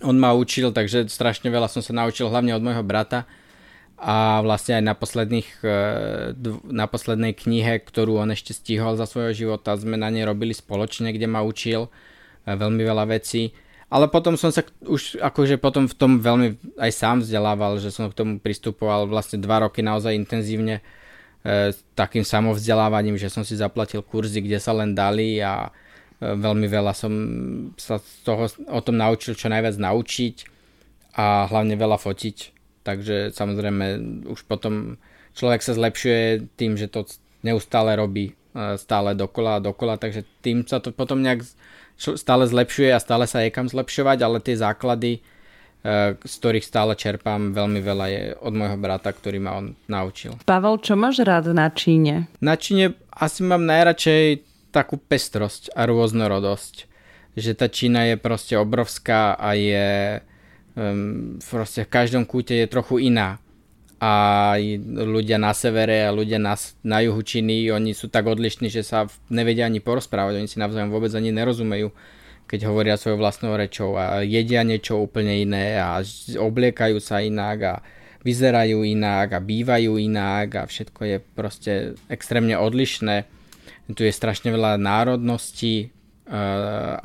on ma učil, takže strašne veľa som sa naučil hlavne od môjho brata a vlastne aj na, posledných, e, na poslednej knihe, ktorú on ešte stihol za svojho života, sme na nej robili spoločne, kde ma učil e, veľmi veľa vecí. Ale potom som sa už akože potom v tom veľmi aj sám vzdelával, že som k tomu pristupoval vlastne dva roky naozaj intenzívne e, takým samovzdelávaním, že som si zaplatil kurzy, kde sa len dali a e, veľmi veľa som sa z toho o tom naučil čo najviac naučiť a hlavne veľa fotiť takže samozrejme už potom človek sa zlepšuje tým, že to neustále robí e, stále dokola a dokola, takže tým sa to potom nejak stále zlepšuje a stále sa je kam zlepšovať, ale tie základy, e, z ktorých stále čerpám veľmi veľa je od môjho brata, ktorý ma on naučil. Pavel, čo máš rád na Číne? Na Číne asi mám najradšej takú pestrosť a rôznorodosť. Že tá Čína je proste obrovská a je um, proste v každom kúte je trochu iná. A ľudia na severe a ľudia na, na juhu Číny, oni sú tak odlišní, že sa nevedia ani porozprávať, oni si navzájom vôbec ani nerozumejú, keď hovoria svojou vlastnou rečou a jedia niečo úplne iné a obliekajú sa inak a vyzerajú inak a bývajú inak a všetko je proste extrémne odlišné. Tu je strašne veľa národností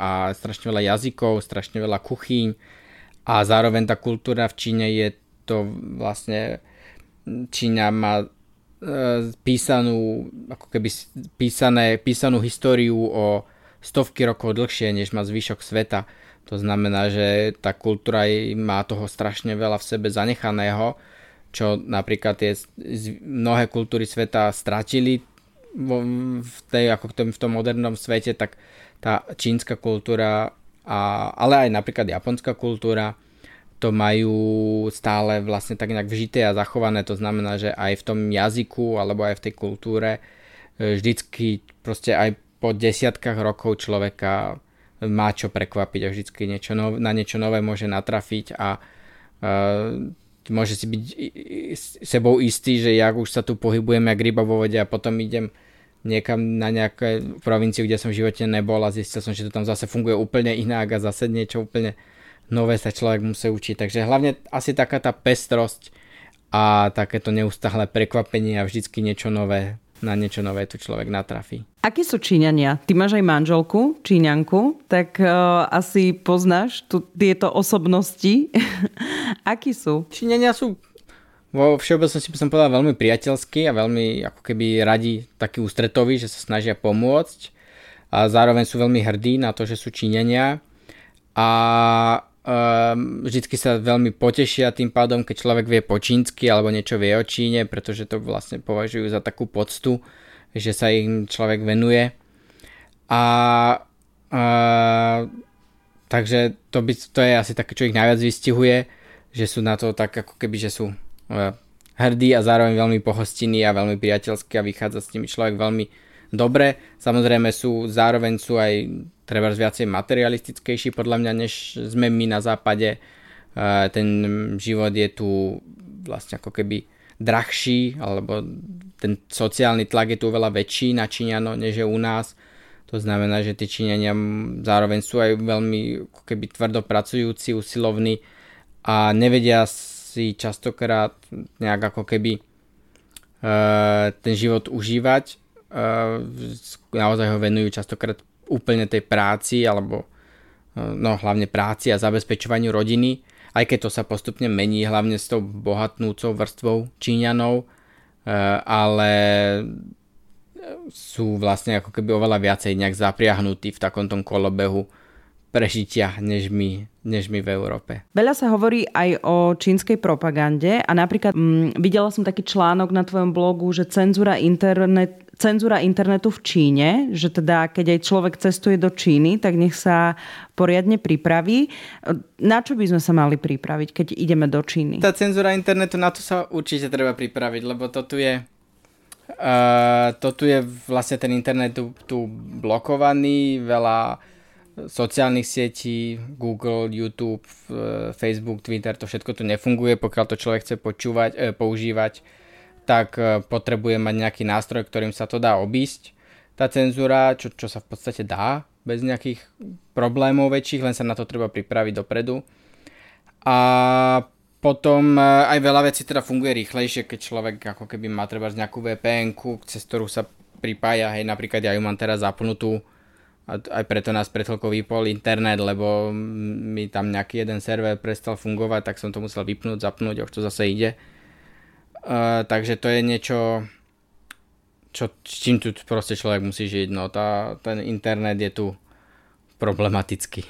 a strašne veľa jazykov, strašne veľa kuchyň a zároveň tá kultúra v Číne je to vlastne Čína má e, písanú, ako keby písané, písanú históriu o stovky rokov dlhšie, než má zvyšok sveta. To znamená, že tá kultúra má toho strašne veľa v sebe zanechaného, čo napríklad tie mnohé kultúry sveta stratili v, tej, ako v tom modernom svete, tak tá čínska kultúra a, ale aj napríklad japonská kultúra to majú stále vlastne tak nejak vžité a zachované, to znamená, že aj v tom jazyku alebo aj v tej kultúre e, vždycky proste aj po desiatkách rokov človeka má čo prekvapiť a vždycky niečo nové, na niečo nové môže natrafiť a uh, môže si byť sebou istý, že ja už sa tu pohybujem jak ryba vo vode a potom idem niekam na nejaké provinciu, kde som v živote nebol a zistil som, že to tam zase funguje úplne inak a zase niečo úplne nové sa človek musí učiť. Takže hlavne asi taká tá pestrosť a takéto neustáhle prekvapenie a vždycky niečo nové, na niečo nové tu človek natrafí. Akí sú Číňania? Ty máš aj manželku, Číňanku, tak uh, asi poznáš tu, tieto osobnosti. Akí sú? Číňania sú vo všeobecnosti by som povedal veľmi priateľský a veľmi ako keby radi taký ústretoví, že sa snažia pomôcť a zároveň sú veľmi hrdí na to, že sú Číňania a um, vždycky sa veľmi potešia tým pádom, keď človek vie po čínsky alebo niečo vie o Číne, pretože to vlastne považujú za takú poctu, že sa im človek venuje. A, a takže to, by, to je asi také, čo ich najviac vystihuje, že sú na to tak ako keby, že sú hrdý a zároveň veľmi pohostinný a veľmi priateľský a vychádza s nimi človek veľmi dobre. Samozrejme sú, zároveň sú aj treba viacej materialistickejší podľa mňa, než sme my na západe. Ten život je tu vlastne ako keby drahší, alebo ten sociálny tlak je tu veľa väčší na Číňano, než je u nás. To znamená, že tí Číňania zároveň sú aj veľmi keby tvrdo pracujúci, usilovní a nevedia si častokrát nejak ako keby uh, ten život užívať. Uh, naozaj ho venujú častokrát úplne tej práci alebo uh, no hlavne práci a zabezpečovaniu rodiny, aj keď to sa postupne mení, hlavne s tou bohatnúcou vrstvou Číňanov, ale sú vlastne ako keby oveľa viacej nejak zapriahnutí v takom tom kolobehu prežitia, než my, než my v Európe. Veľa sa hovorí aj o čínskej propagande a napríklad mm, videla som taký článok na tvojom blogu, že cenzúra, internet, cenzúra internetu v Číne, že teda keď aj človek cestuje do Číny, tak nech sa poriadne pripraví. Na čo by sme sa mali pripraviť, keď ideme do Číny? Tá cenzúra internetu, na to sa určite treba pripraviť, lebo to tu je Uh, to tu je vlastne ten internet tu, tu blokovaný, veľa sociálnych sietí, Google, YouTube, Facebook, Twitter, to všetko tu nefunguje, pokiaľ to človek chce počúvať, e, používať, tak e, potrebuje mať nejaký nástroj, ktorým sa to dá obísť. Tá cenzúra, čo, čo sa v podstate dá, bez nejakých problémov väčších, len sa na to treba pripraviť dopredu. A potom e, aj veľa vecí teda funguje rýchlejšie, keď človek ako keby má treba nejakú vpn cez ktorú sa pripája, hej, napríklad ja ju mám teraz zapnutú, a aj preto nás pred chvíľkou vypol internet, lebo mi tam nejaký jeden server prestal fungovať, tak som to musel vypnúť, zapnúť, už to zase ide. Uh, takže to je niečo, čo, s čím tu proste človek musí žiť. No, tá, ten internet je tu problematický.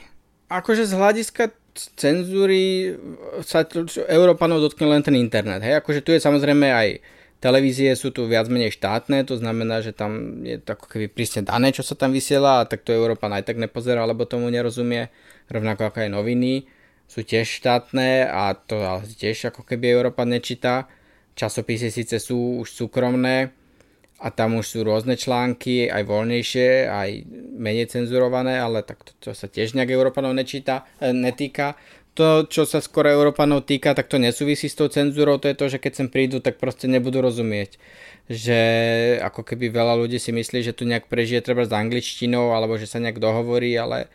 Akože z hľadiska cenzúry sa Európanov dotkne len ten internet. Hej? Akože tu je samozrejme aj Televízie sú tu viac menej štátne, to znamená, že tam je to ako keby prísne dané, čo sa tam vysiela a tak to Európa aj tak nepozerá, alebo tomu nerozumie. Rovnako ako aj noviny sú tiež štátne a to tiež ako keby Európa nečíta. Časopisy síce sú už súkromné a tam už sú rôzne články, aj voľnejšie, aj menej cenzurované, ale tak to, to sa tiež nejak Európanov nečíta, e, netýka to, čo sa skoro Európanov týka, tak to nesúvisí s tou cenzúrou, to je to, že keď sem prídu, tak proste nebudú rozumieť. Že ako keby veľa ľudí si myslí, že tu nejak prežije treba s angličtinou, alebo že sa nejak dohovorí, ale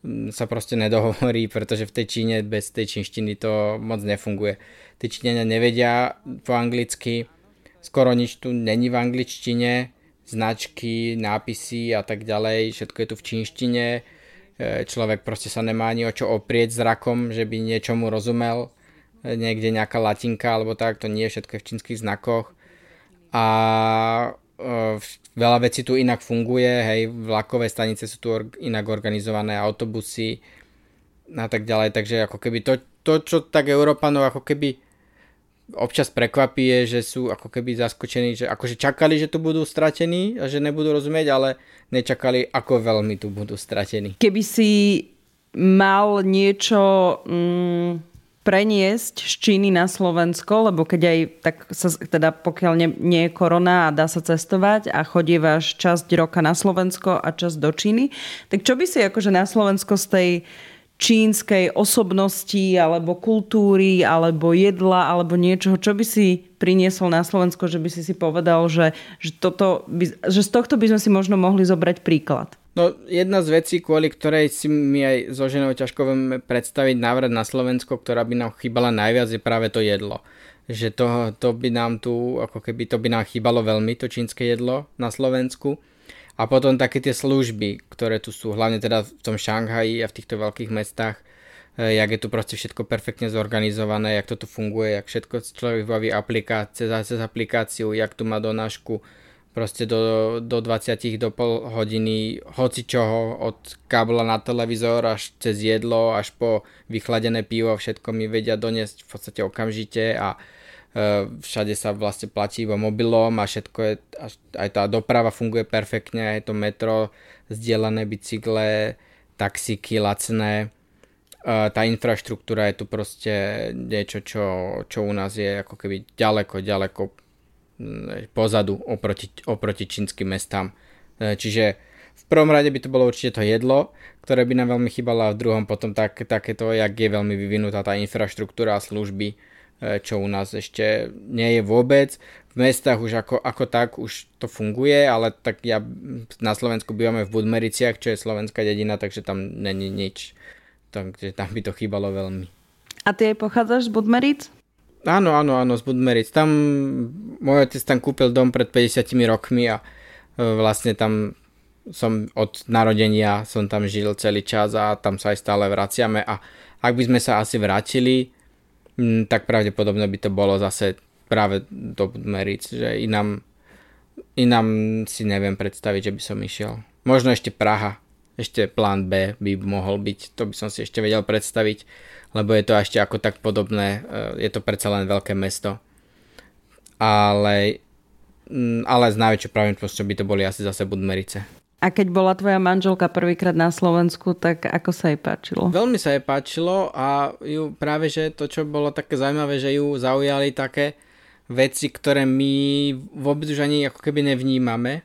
mm, sa proste nedohovorí, pretože v tej Číne bez tej čínštiny to moc nefunguje. Tí Číňania nevedia po anglicky, skoro nič tu není v angličtine, značky, nápisy a tak ďalej, všetko je tu v čínštine človek proste sa nemá ani o čo oprieť zrakom, že by niečomu rozumel, e, niekde nejaká latinka alebo tak, to nie je všetko v čínskych znakoch. A e, veľa vecí tu inak funguje, hej, vlakové stanice sú tu inak organizované, autobusy a tak ďalej, takže ako keby to, to čo tak Európanov ako keby občas prekvapí je, že sú ako keby zaskočení, že akože čakali, že tu budú stratení a že nebudú rozumieť, ale nečakali, ako veľmi tu budú stratení. Keby si mal niečo mm, preniesť z Číny na Slovensko, lebo keď aj tak sa, teda pokiaľ nie, nie je korona a dá sa cestovať a chodívaš časť roka na Slovensko a časť do Číny, tak čo by si akože na Slovensko z tej čínskej osobnosti alebo kultúry alebo jedla alebo niečoho, čo by si priniesol na Slovensko, že by si si povedal, že, že, toto by, že z tohto by sme si možno mohli zobrať príklad? No jedna z vecí, kvôli ktorej si mi aj so ženou ťažko vieme predstaviť návrat na Slovensko, ktorá by nám chýbala najviac, je práve to jedlo. Že to, to by nám tu, ako keby to by nám chýbalo veľmi, to čínske jedlo na Slovensku. A potom také tie služby, ktoré tu sú, hlavne teda v tom Šanghaji a v týchto veľkých mestách, e, jak je tu proste všetko perfektne zorganizované, jak to tu funguje, jak všetko človek baví aplikácie, cez aplikáciu, jak tu má donášku proste do, do 20 do pol hodiny hoci čoho, od kábla na televízor až cez jedlo, až po vychladené pivo, všetko mi vedia doniesť v podstate okamžite a Eh, všade sa vlastne platí iba mobilom a všetko je, aj tá doprava funguje perfektne, aj to metro, zdieľané bicykle, taxíky lacné, eh, tá infraštruktúra je tu proste niečo, čo, čo u nás je ako keby ďaleko, ďaleko mm, pozadu oproti, oproti čínskym mestám. Eh, čiže v prvom rade by to bolo určite to jedlo, ktoré by nám veľmi chýbalo a v druhom potom tak, takéto, jak je veľmi vyvinutá tá infraštruktúra a služby, čo u nás ešte nie je vôbec. V mestách už ako, ako tak už to funguje, ale tak ja na Slovensku bývame v Budmericiach, čo je slovenská dedina, takže tam není nič. Takže tam by to chýbalo veľmi. A ty aj pochádzaš z Budmeric? Áno, áno, áno, z Budmeric. Tam môj otec tam kúpil dom pred 50 rokmi a e, vlastne tam som od narodenia som tam žil celý čas a tam sa aj stále vraciame a ak by sme sa asi vrátili, tak pravdepodobne by to bolo zase práve do Meric, že i nám Inám si neviem predstaviť, že by som išiel. Možno ešte Praha. Ešte plán B by mohol byť. To by som si ešte vedel predstaviť, lebo je to ešte ako tak podobné. E, je to predsa len veľké mesto. Ale, mm, ale s najväčšou pravdepodobnosťou by to boli asi zase Budmerice. A keď bola tvoja manželka prvýkrát na Slovensku, tak ako sa jej páčilo? Veľmi sa jej páčilo a ju práve, že to, čo bolo také zaujímavé, že ju zaujali také veci, ktoré my vôbec už ani ako keby nevnímame,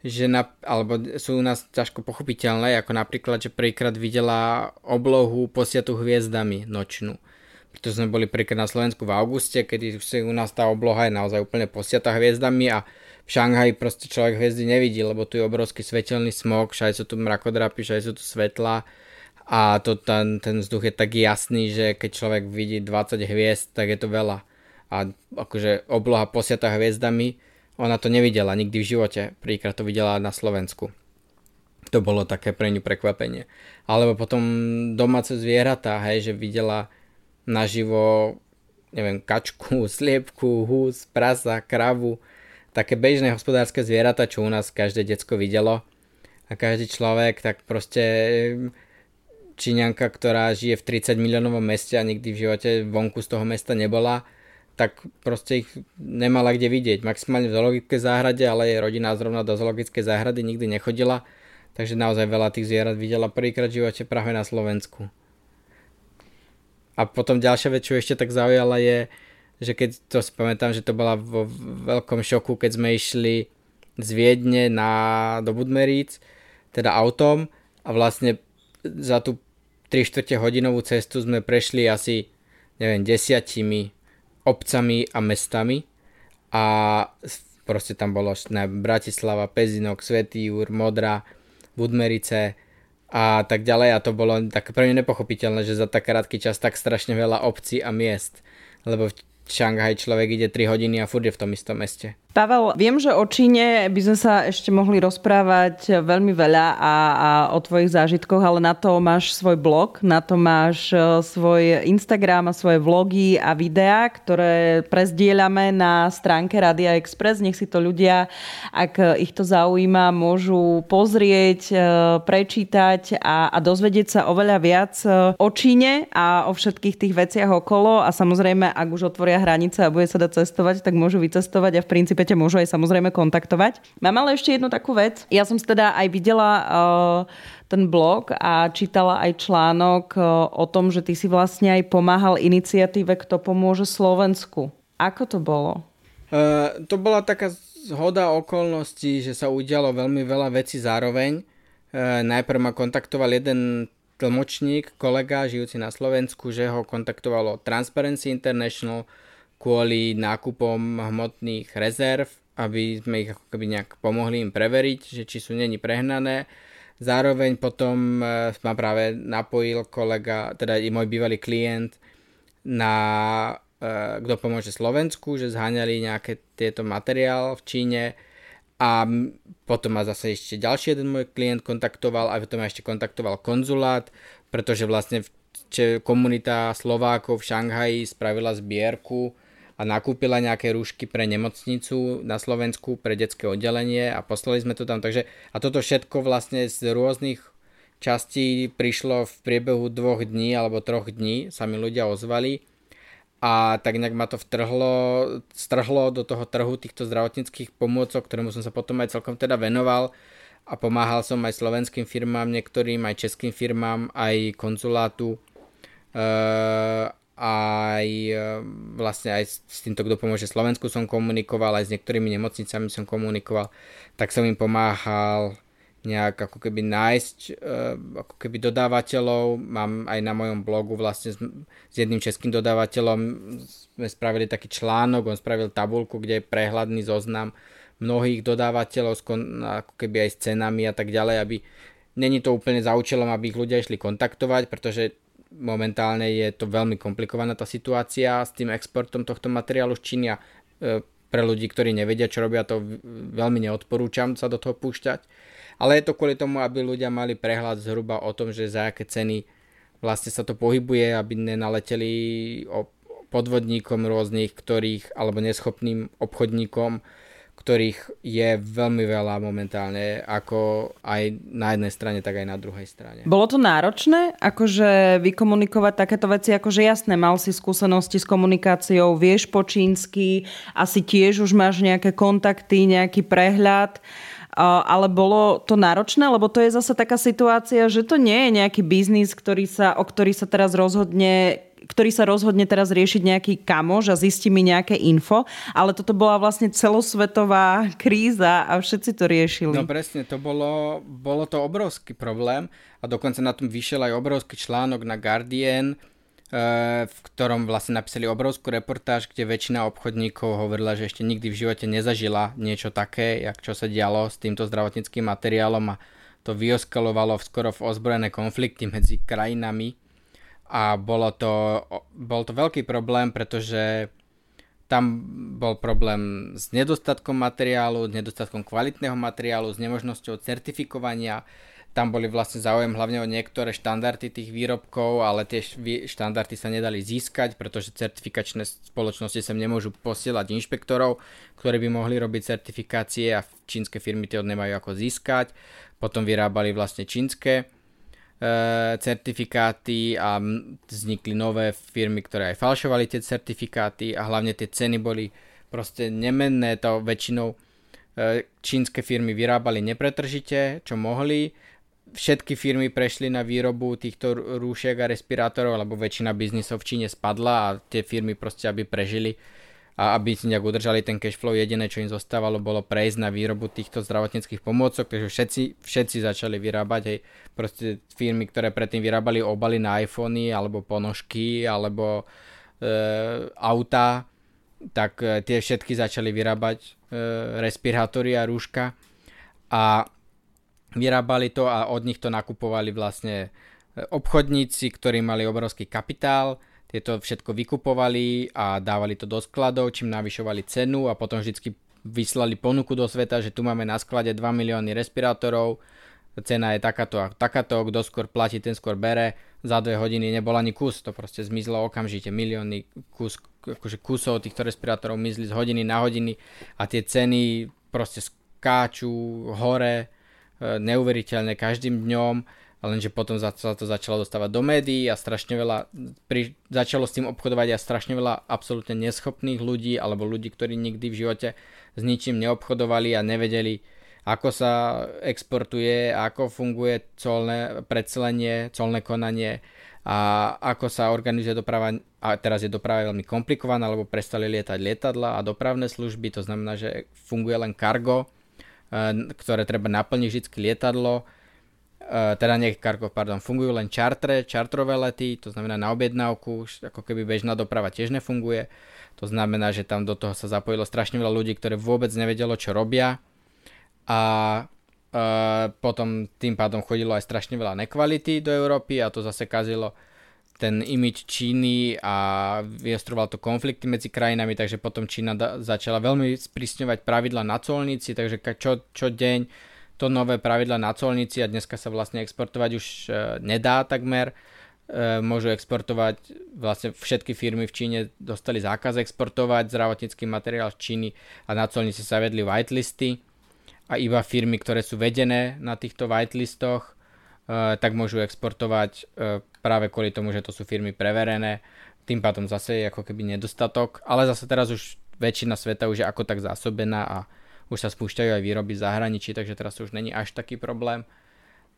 že na, alebo sú u nás ťažko pochopiteľné, ako napríklad, že prvýkrát videla oblohu posiatu hviezdami nočnú. Pretože sme boli prvýkrát na Slovensku v auguste, kedy u nás tá obloha je naozaj úplne posiata hviezdami a v Šanghaji proste človek hviezdy nevidí, lebo tu je obrovský svetelný smog, všade sú tu mrakodrapy, všade sú tu svetla a to, ten, ten vzduch je tak jasný, že keď človek vidí 20 hviezd, tak je to veľa. A akože obloha posiata hviezdami, ona to nevidela nikdy v živote, prvýkrát to videla na Slovensku. To bolo také pre ňu prekvapenie. Alebo potom domáce zvieratá, hej, že videla naživo, neviem, kačku, sliepku, hús, prasa, kravu, také bežné hospodárske zvieratá, čo u nás každé decko videlo a každý človek, tak proste Číňanka, ktorá žije v 30 miliónovom meste a nikdy v živote vonku z toho mesta nebola, tak proste ich nemala kde vidieť. Maximálne v zoologickej záhrade, ale jej rodina zrovna do zoologickej záhrady nikdy nechodila, takže naozaj veľa tých zvierat videla prvýkrát v živote práve na Slovensku. A potom ďalšia vec, čo ešte tak zaujala je, že keď to si pamätám, že to bola vo veľkom šoku, keď sme išli z Viedne na, do Budmeríc, teda autom a vlastne za tú 3 čtvrte hodinovú cestu sme prešli asi neviem, desiatimi obcami a mestami. A proste tam bolo Bratislava, Pezinok, Svetý Júr, Modra, Budmerice a tak ďalej. A to bolo tak pre mňa nepochopiteľné, že za tak krátky čas tak strašne veľa obcí a miest, lebo Šanghaj človek ide 3 hodiny a furt je v tom istom meste. Pavel, viem, že o Číne by sme sa ešte mohli rozprávať veľmi veľa a, a o tvojich zážitkoch, ale na to máš svoj blog, na to máš e, svoj Instagram a svoje vlogy a videá, ktoré prezdieľame na stránke Radia Express. Nech si to ľudia, ak ich to zaujíma, môžu pozrieť, e, prečítať a, a dozvedieť sa oveľa viac e, o Číne a o všetkých tých veciach okolo a samozrejme, ak už otvoria hranice a bude sa dať cestovať, tak môžu vycestovať a v princípe ťa môžu aj samozrejme kontaktovať. Mám ale ešte jednu takú vec. Ja som teda aj videla uh, ten blog a čítala aj článok uh, o tom, že ty si vlastne aj pomáhal iniciatíve Kto pomôže Slovensku. Ako to bolo? Uh, to bola taká zhoda okolností, že sa udialo veľmi veľa vecí zároveň. Uh, najprv ma kontaktoval jeden tlmočník, kolega žijúci na Slovensku, že ho kontaktovalo Transparency International, kvôli nákupom hmotných rezerv, aby sme ich ako keby nejak pomohli im preveriť, že či sú není prehnané. Zároveň potom e, ma práve napojil kolega, teda i môj bývalý klient na e, kto pomôže Slovensku, že zháňali nejaké tieto materiál v Číne a potom ma zase ešte ďalší jeden môj klient kontaktoval a potom ma ešte kontaktoval konzulát, pretože vlastne komunita Slovákov v Šanghaji spravila zbierku a nakúpila nejaké rúšky pre nemocnicu na Slovensku, pre detské oddelenie a poslali sme to tam. Takže, a toto všetko vlastne z rôznych častí prišlo v priebehu dvoch dní alebo troch dní, sa mi ľudia ozvali. A tak nejak ma to vtrhlo, strhlo do toho trhu týchto zdravotníckých pomôcok, ktorému som sa potom aj celkom teda venoval. A pomáhal som aj slovenským firmám, niektorým aj českým firmám, aj konzulátu aj e, vlastne aj s týmto, kto pomôže Slovensku som komunikoval, aj s niektorými nemocnicami som komunikoval, tak som im pomáhal nejak ako keby nájsť e, ako keby dodávateľov. Mám aj na mojom blogu vlastne s, s jedným českým dodávateľom sme spravili taký článok, on spravil tabulku, kde je prehľadný zoznam mnohých dodávateľov ako keby aj s cenami a tak ďalej, aby není to úplne za účelom, aby ich ľudia išli kontaktovať, pretože momentálne je to veľmi komplikovaná tá situácia s tým exportom tohto materiálu z Číny a e, pre ľudí, ktorí nevedia, čo robia, to veľmi neodporúčam sa do toho púšťať. Ale je to kvôli tomu, aby ľudia mali prehľad zhruba o tom, že za aké ceny vlastne sa to pohybuje, aby nenaleteli podvodníkom rôznych, ktorých, alebo neschopným obchodníkom, ktorých je veľmi veľa momentálne, ako aj na jednej strane, tak aj na druhej strane. Bolo to náročné, akože vykomunikovať takéto veci, akože jasné, mal si skúsenosti s komunikáciou, vieš po čínsky, asi tiež už máš nejaké kontakty, nejaký prehľad, ale bolo to náročné, lebo to je zase taká situácia, že to nie je nejaký biznis, ktorý sa, o ktorý sa teraz rozhodne ktorý sa rozhodne teraz riešiť nejaký kamož a zistí mi nejaké info, ale toto bola vlastne celosvetová kríza a všetci to riešili. No presne, to bolo, bolo to obrovský problém a dokonca na tom vyšiel aj obrovský článok na Guardian, eh, v ktorom vlastne napísali obrovskú reportáž, kde väčšina obchodníkov hovorila, že ešte nikdy v živote nezažila niečo také, jak čo sa dialo s týmto zdravotníckým materiálom a to vyoskalovalo skoro v ozbrojené konflikty medzi krajinami a bolo to, bol to veľký problém, pretože tam bol problém s nedostatkom materiálu, s nedostatkom kvalitného materiálu, s nemožnosťou certifikovania. Tam boli vlastne záujem hlavne o niektoré štandardy tých výrobkov, ale tie štandardy sa nedali získať, pretože certifikačné spoločnosti sa nemôžu posielať inšpektorov, ktorí by mohli robiť certifikácie a čínske firmy tie nemajú ako získať. Potom vyrábali vlastne čínske certifikáty a vznikli nové firmy, ktoré aj falšovali tie certifikáty a hlavne tie ceny boli proste nemenné, to väčšinou e, čínske firmy vyrábali nepretržite, čo mohli. Všetky firmy prešli na výrobu týchto rúšiek a respirátorov, lebo väčšina biznisov v Číne spadla a tie firmy proste, aby prežili, a aby si nejak udržali ten cash flow, jediné, čo im zostávalo, bolo prejsť na výrobu týchto zdravotníckých pomôcok, takže všetci, všetci začali vyrábať, hej, proste firmy, ktoré predtým vyrábali obaly na iPhony, alebo ponožky, alebo e, auta, tak e, tie všetky začali vyrábať e, respirátory a rúška. A vyrábali to a od nich to nakupovali vlastne e, obchodníci, ktorí mali obrovský kapitál, tieto všetko vykupovali a dávali to do skladov, čím navyšovali cenu a potom vždy vyslali ponuku do sveta, že tu máme na sklade 2 milióny respirátorov, cena je takáto a takáto, kto skôr platí, ten skôr bere. Za dve hodiny nebol ani kus, to proste zmizlo okamžite, milióny kus, akože kusov týchto respirátorov mizli z hodiny na hodiny a tie ceny proste skáču hore, e, neuveriteľne každým dňom lenže potom sa to začalo dostávať do médií a strašne veľa, pri, začalo s tým obchodovať a strašne veľa absolútne neschopných ľudí alebo ľudí, ktorí nikdy v živote s ničím neobchodovali a nevedeli, ako sa exportuje, ako funguje colné predselenie, colné konanie a ako sa organizuje doprava, a teraz je doprava veľmi komplikovaná, lebo prestali lietať lietadla a dopravné služby, to znamená, že funguje len cargo, e, ktoré treba naplniť vždy lietadlo, teda nie cargo, pardon, fungujú len čartre, čartrové lety, to znamená na objednávku, ako keby bežná doprava tiež nefunguje. To znamená, že tam do toho sa zapojilo strašne veľa ľudí, ktoré vôbec nevedelo, čo robia. A uh, potom tým pádom chodilo aj strašne veľa nekvality do Európy a to zase kazilo ten imič Číny a vyostroval to konflikty medzi krajinami, takže potom Čína da- začala veľmi sprísňovať pravidla na colnici, takže čo, čo deň to nové pravidla na colnici a dneska sa vlastne exportovať už e, nedá takmer. E, môžu exportovať, vlastne všetky firmy v Číne dostali zákaz exportovať zdravotnícky materiál z Číny a na colnici sa vedli whitelisty a iba firmy, ktoré sú vedené na týchto whitelistoch, e, tak môžu exportovať práve kvôli tomu, že to sú firmy preverené. Tým pádom zase je ako keby nedostatok, ale zase teraz už väčšina sveta už je ako tak zásobená a už sa spúšťajú aj výroby v zahraničí, takže teraz to už není až taký problém.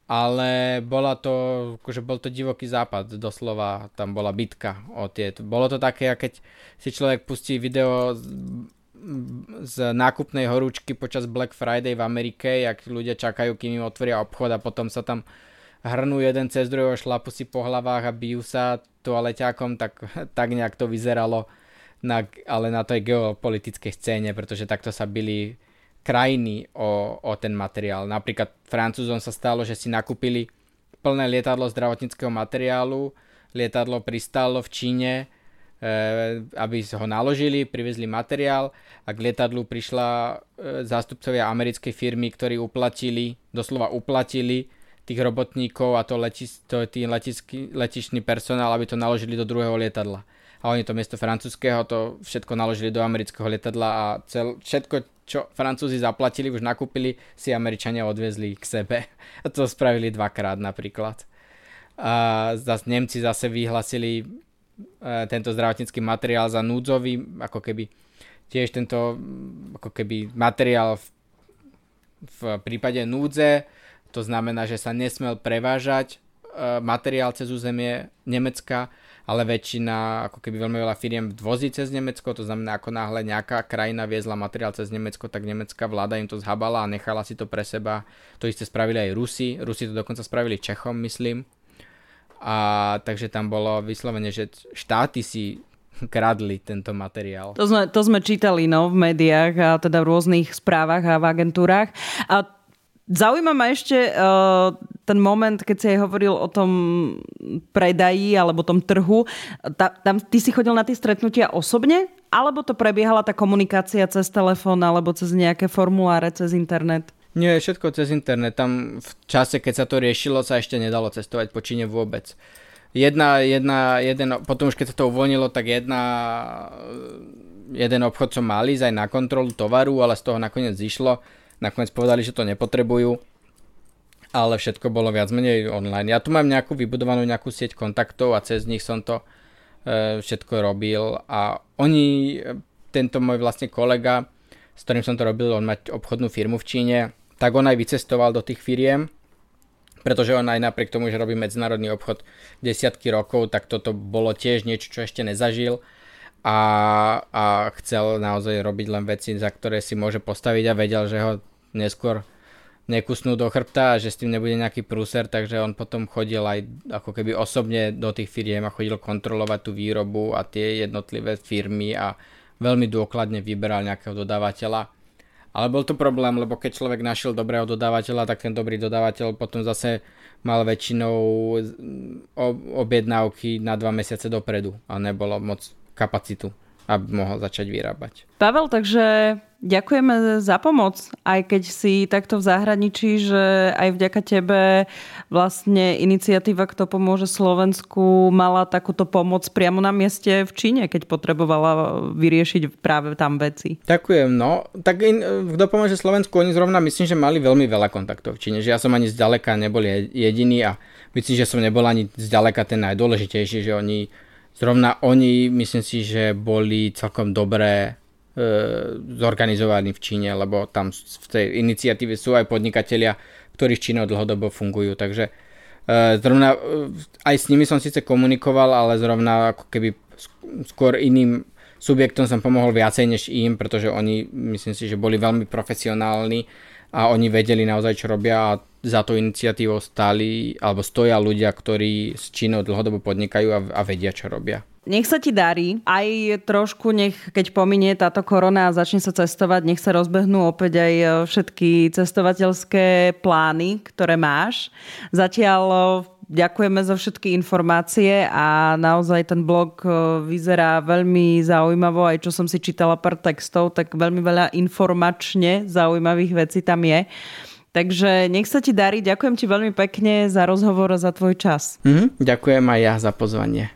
Ale bola to, akože bol to divoký západ, doslova tam bola bitka o tie. Bolo to také, keď si človek pustí video z, z nákupnej horúčky počas Black Friday v Amerike, jak ľudia čakajú, kým im otvoria obchod a potom sa tam hrnú jeden cez druhého, šlapu si po hlavách a bijú sa toaleťákom, tak, tak nejak to vyzeralo na, ale na tej geopolitickej scéne, pretože takto sa byli krajiny o, o ten materiál. Napríklad Francúzom sa stalo, že si nakúpili plné lietadlo zdravotníckého materiálu, lietadlo pristálo v Číne, e, aby ho naložili, privezli materiál a k lietadlu prišla e, zástupcovia americkej firmy, ktorí uplatili, doslova uplatili tých robotníkov a to, letis, to tý letiský, letišný personál, aby to naložili do druhého lietadla. A oni to miesto francúzského to všetko naložili do amerického lietadla a cel, všetko čo Francúzi zaplatili, už nakúpili, si Američania odvezli k sebe. A to spravili dvakrát napríklad. A zase Nemci zase vyhlasili e, tento zdravotnícky materiál za núdzový, ako keby tiež tento ako keby materiál v, v prípade núdze, to znamená, že sa nesmel prevážať e, materiál cez územie Nemecka, ale väčšina, ako keby veľmi veľa firiem vozí cez Nemecko, to znamená, ako náhle nejaká krajina viezla materiál cez Nemecko, tak nemecká vláda im to zhabala a nechala si to pre seba. To isté spravili aj Rusi, Rusi to dokonca spravili Čechom, myslím. A takže tam bolo vyslovene, že štáty si kradli tento materiál. To sme, to sme čítali no, v médiách a teda v rôznych správach a v agentúrach. A Zaujíma ma ešte uh, ten moment, keď si aj hovoril o tom predaji alebo tom trhu. Ta, tam ty si chodil na tie stretnutia osobne? Alebo to prebiehala tá komunikácia cez telefón alebo cez nejaké formuláre, cez internet? Nie, všetko cez internet. Tam v čase, keď sa to riešilo, sa ešte nedalo cestovať po Číne vôbec. Jedna, jedna, jeden, potom už keď sa to uvoľnilo, tak jedna, jeden obchod som mali aj na kontrolu tovaru, ale z toho nakoniec zišlo Nakoniec povedali, že to nepotrebujú, ale všetko bolo viac menej online. Ja tu mám nejakú vybudovanú nejakú sieť kontaktov a cez nich som to e, všetko robil a oni, tento môj vlastne kolega, s ktorým som to robil, on má obchodnú firmu v Číne, tak on aj vycestoval do tých firiem, pretože on aj napriek tomu, že robí medzinárodný obchod desiatky rokov, tak toto bolo tiež niečo, čo ešte nezažil a, a chcel naozaj robiť len veci, za ktoré si môže postaviť a vedel, že ho neskôr nekusnú do chrbta a že s tým nebude nejaký prúser, takže on potom chodil aj ako keby osobne do tých firiem a chodil kontrolovať tú výrobu a tie jednotlivé firmy a veľmi dôkladne vyberal nejakého dodávateľa. Ale bol to problém, lebo keď človek našiel dobrého dodávateľa, tak ten dobrý dodávateľ potom zase mal väčšinou objednávky na dva mesiace dopredu a nebolo moc kapacitu, aby mohol začať vyrábať. Pavel, takže ďakujeme za pomoc, aj keď si takto v zahraničí, že aj vďaka tebe vlastne iniciatíva Kto pomôže Slovensku mala takúto pomoc priamo na mieste v Číne, keď potrebovala vyriešiť práve tam veci. Ďakujem, no. Tak in, Kto pomôže Slovensku, oni zrovna myslím, že mali veľmi veľa kontaktov v Číne, že ja som ani zďaleka nebol jediný a myslím, že som nebol ani zďaleka ten najdôležitejší, že oni Zrovna oni, myslím si, že boli celkom dobré e, zorganizovaní v Číne, lebo tam v tej iniciatíve sú aj podnikatelia, ktorí s Čínou dlhodobo fungujú, takže e, zrovna e, aj s nimi som síce komunikoval, ale zrovna ako keby skôr iným subjektom som pomohol viacej než im, pretože oni myslím si, že boli veľmi profesionálni a oni vedeli naozaj, čo robia a za to iniciatívou stáli, alebo stoja ľudia, ktorí s Čínou dlhodobo podnikajú a, a vedia, čo robia. Nech sa ti darí. Aj trošku nech, keď pominie táto korona a začne sa cestovať, nech sa rozbehnú opäť aj e, všetky cestovateľské plány, ktoré máš. Zatiaľ e, ďakujeme za všetky informácie a naozaj ten blog e, vyzerá veľmi zaujímavo. Aj čo som si čítala pár textov, tak veľmi veľa informačne zaujímavých vecí tam je. Takže nech sa ti darí. Ďakujem ti veľmi pekne za rozhovor a za tvoj čas. Mm, ďakujem aj ja za pozvanie.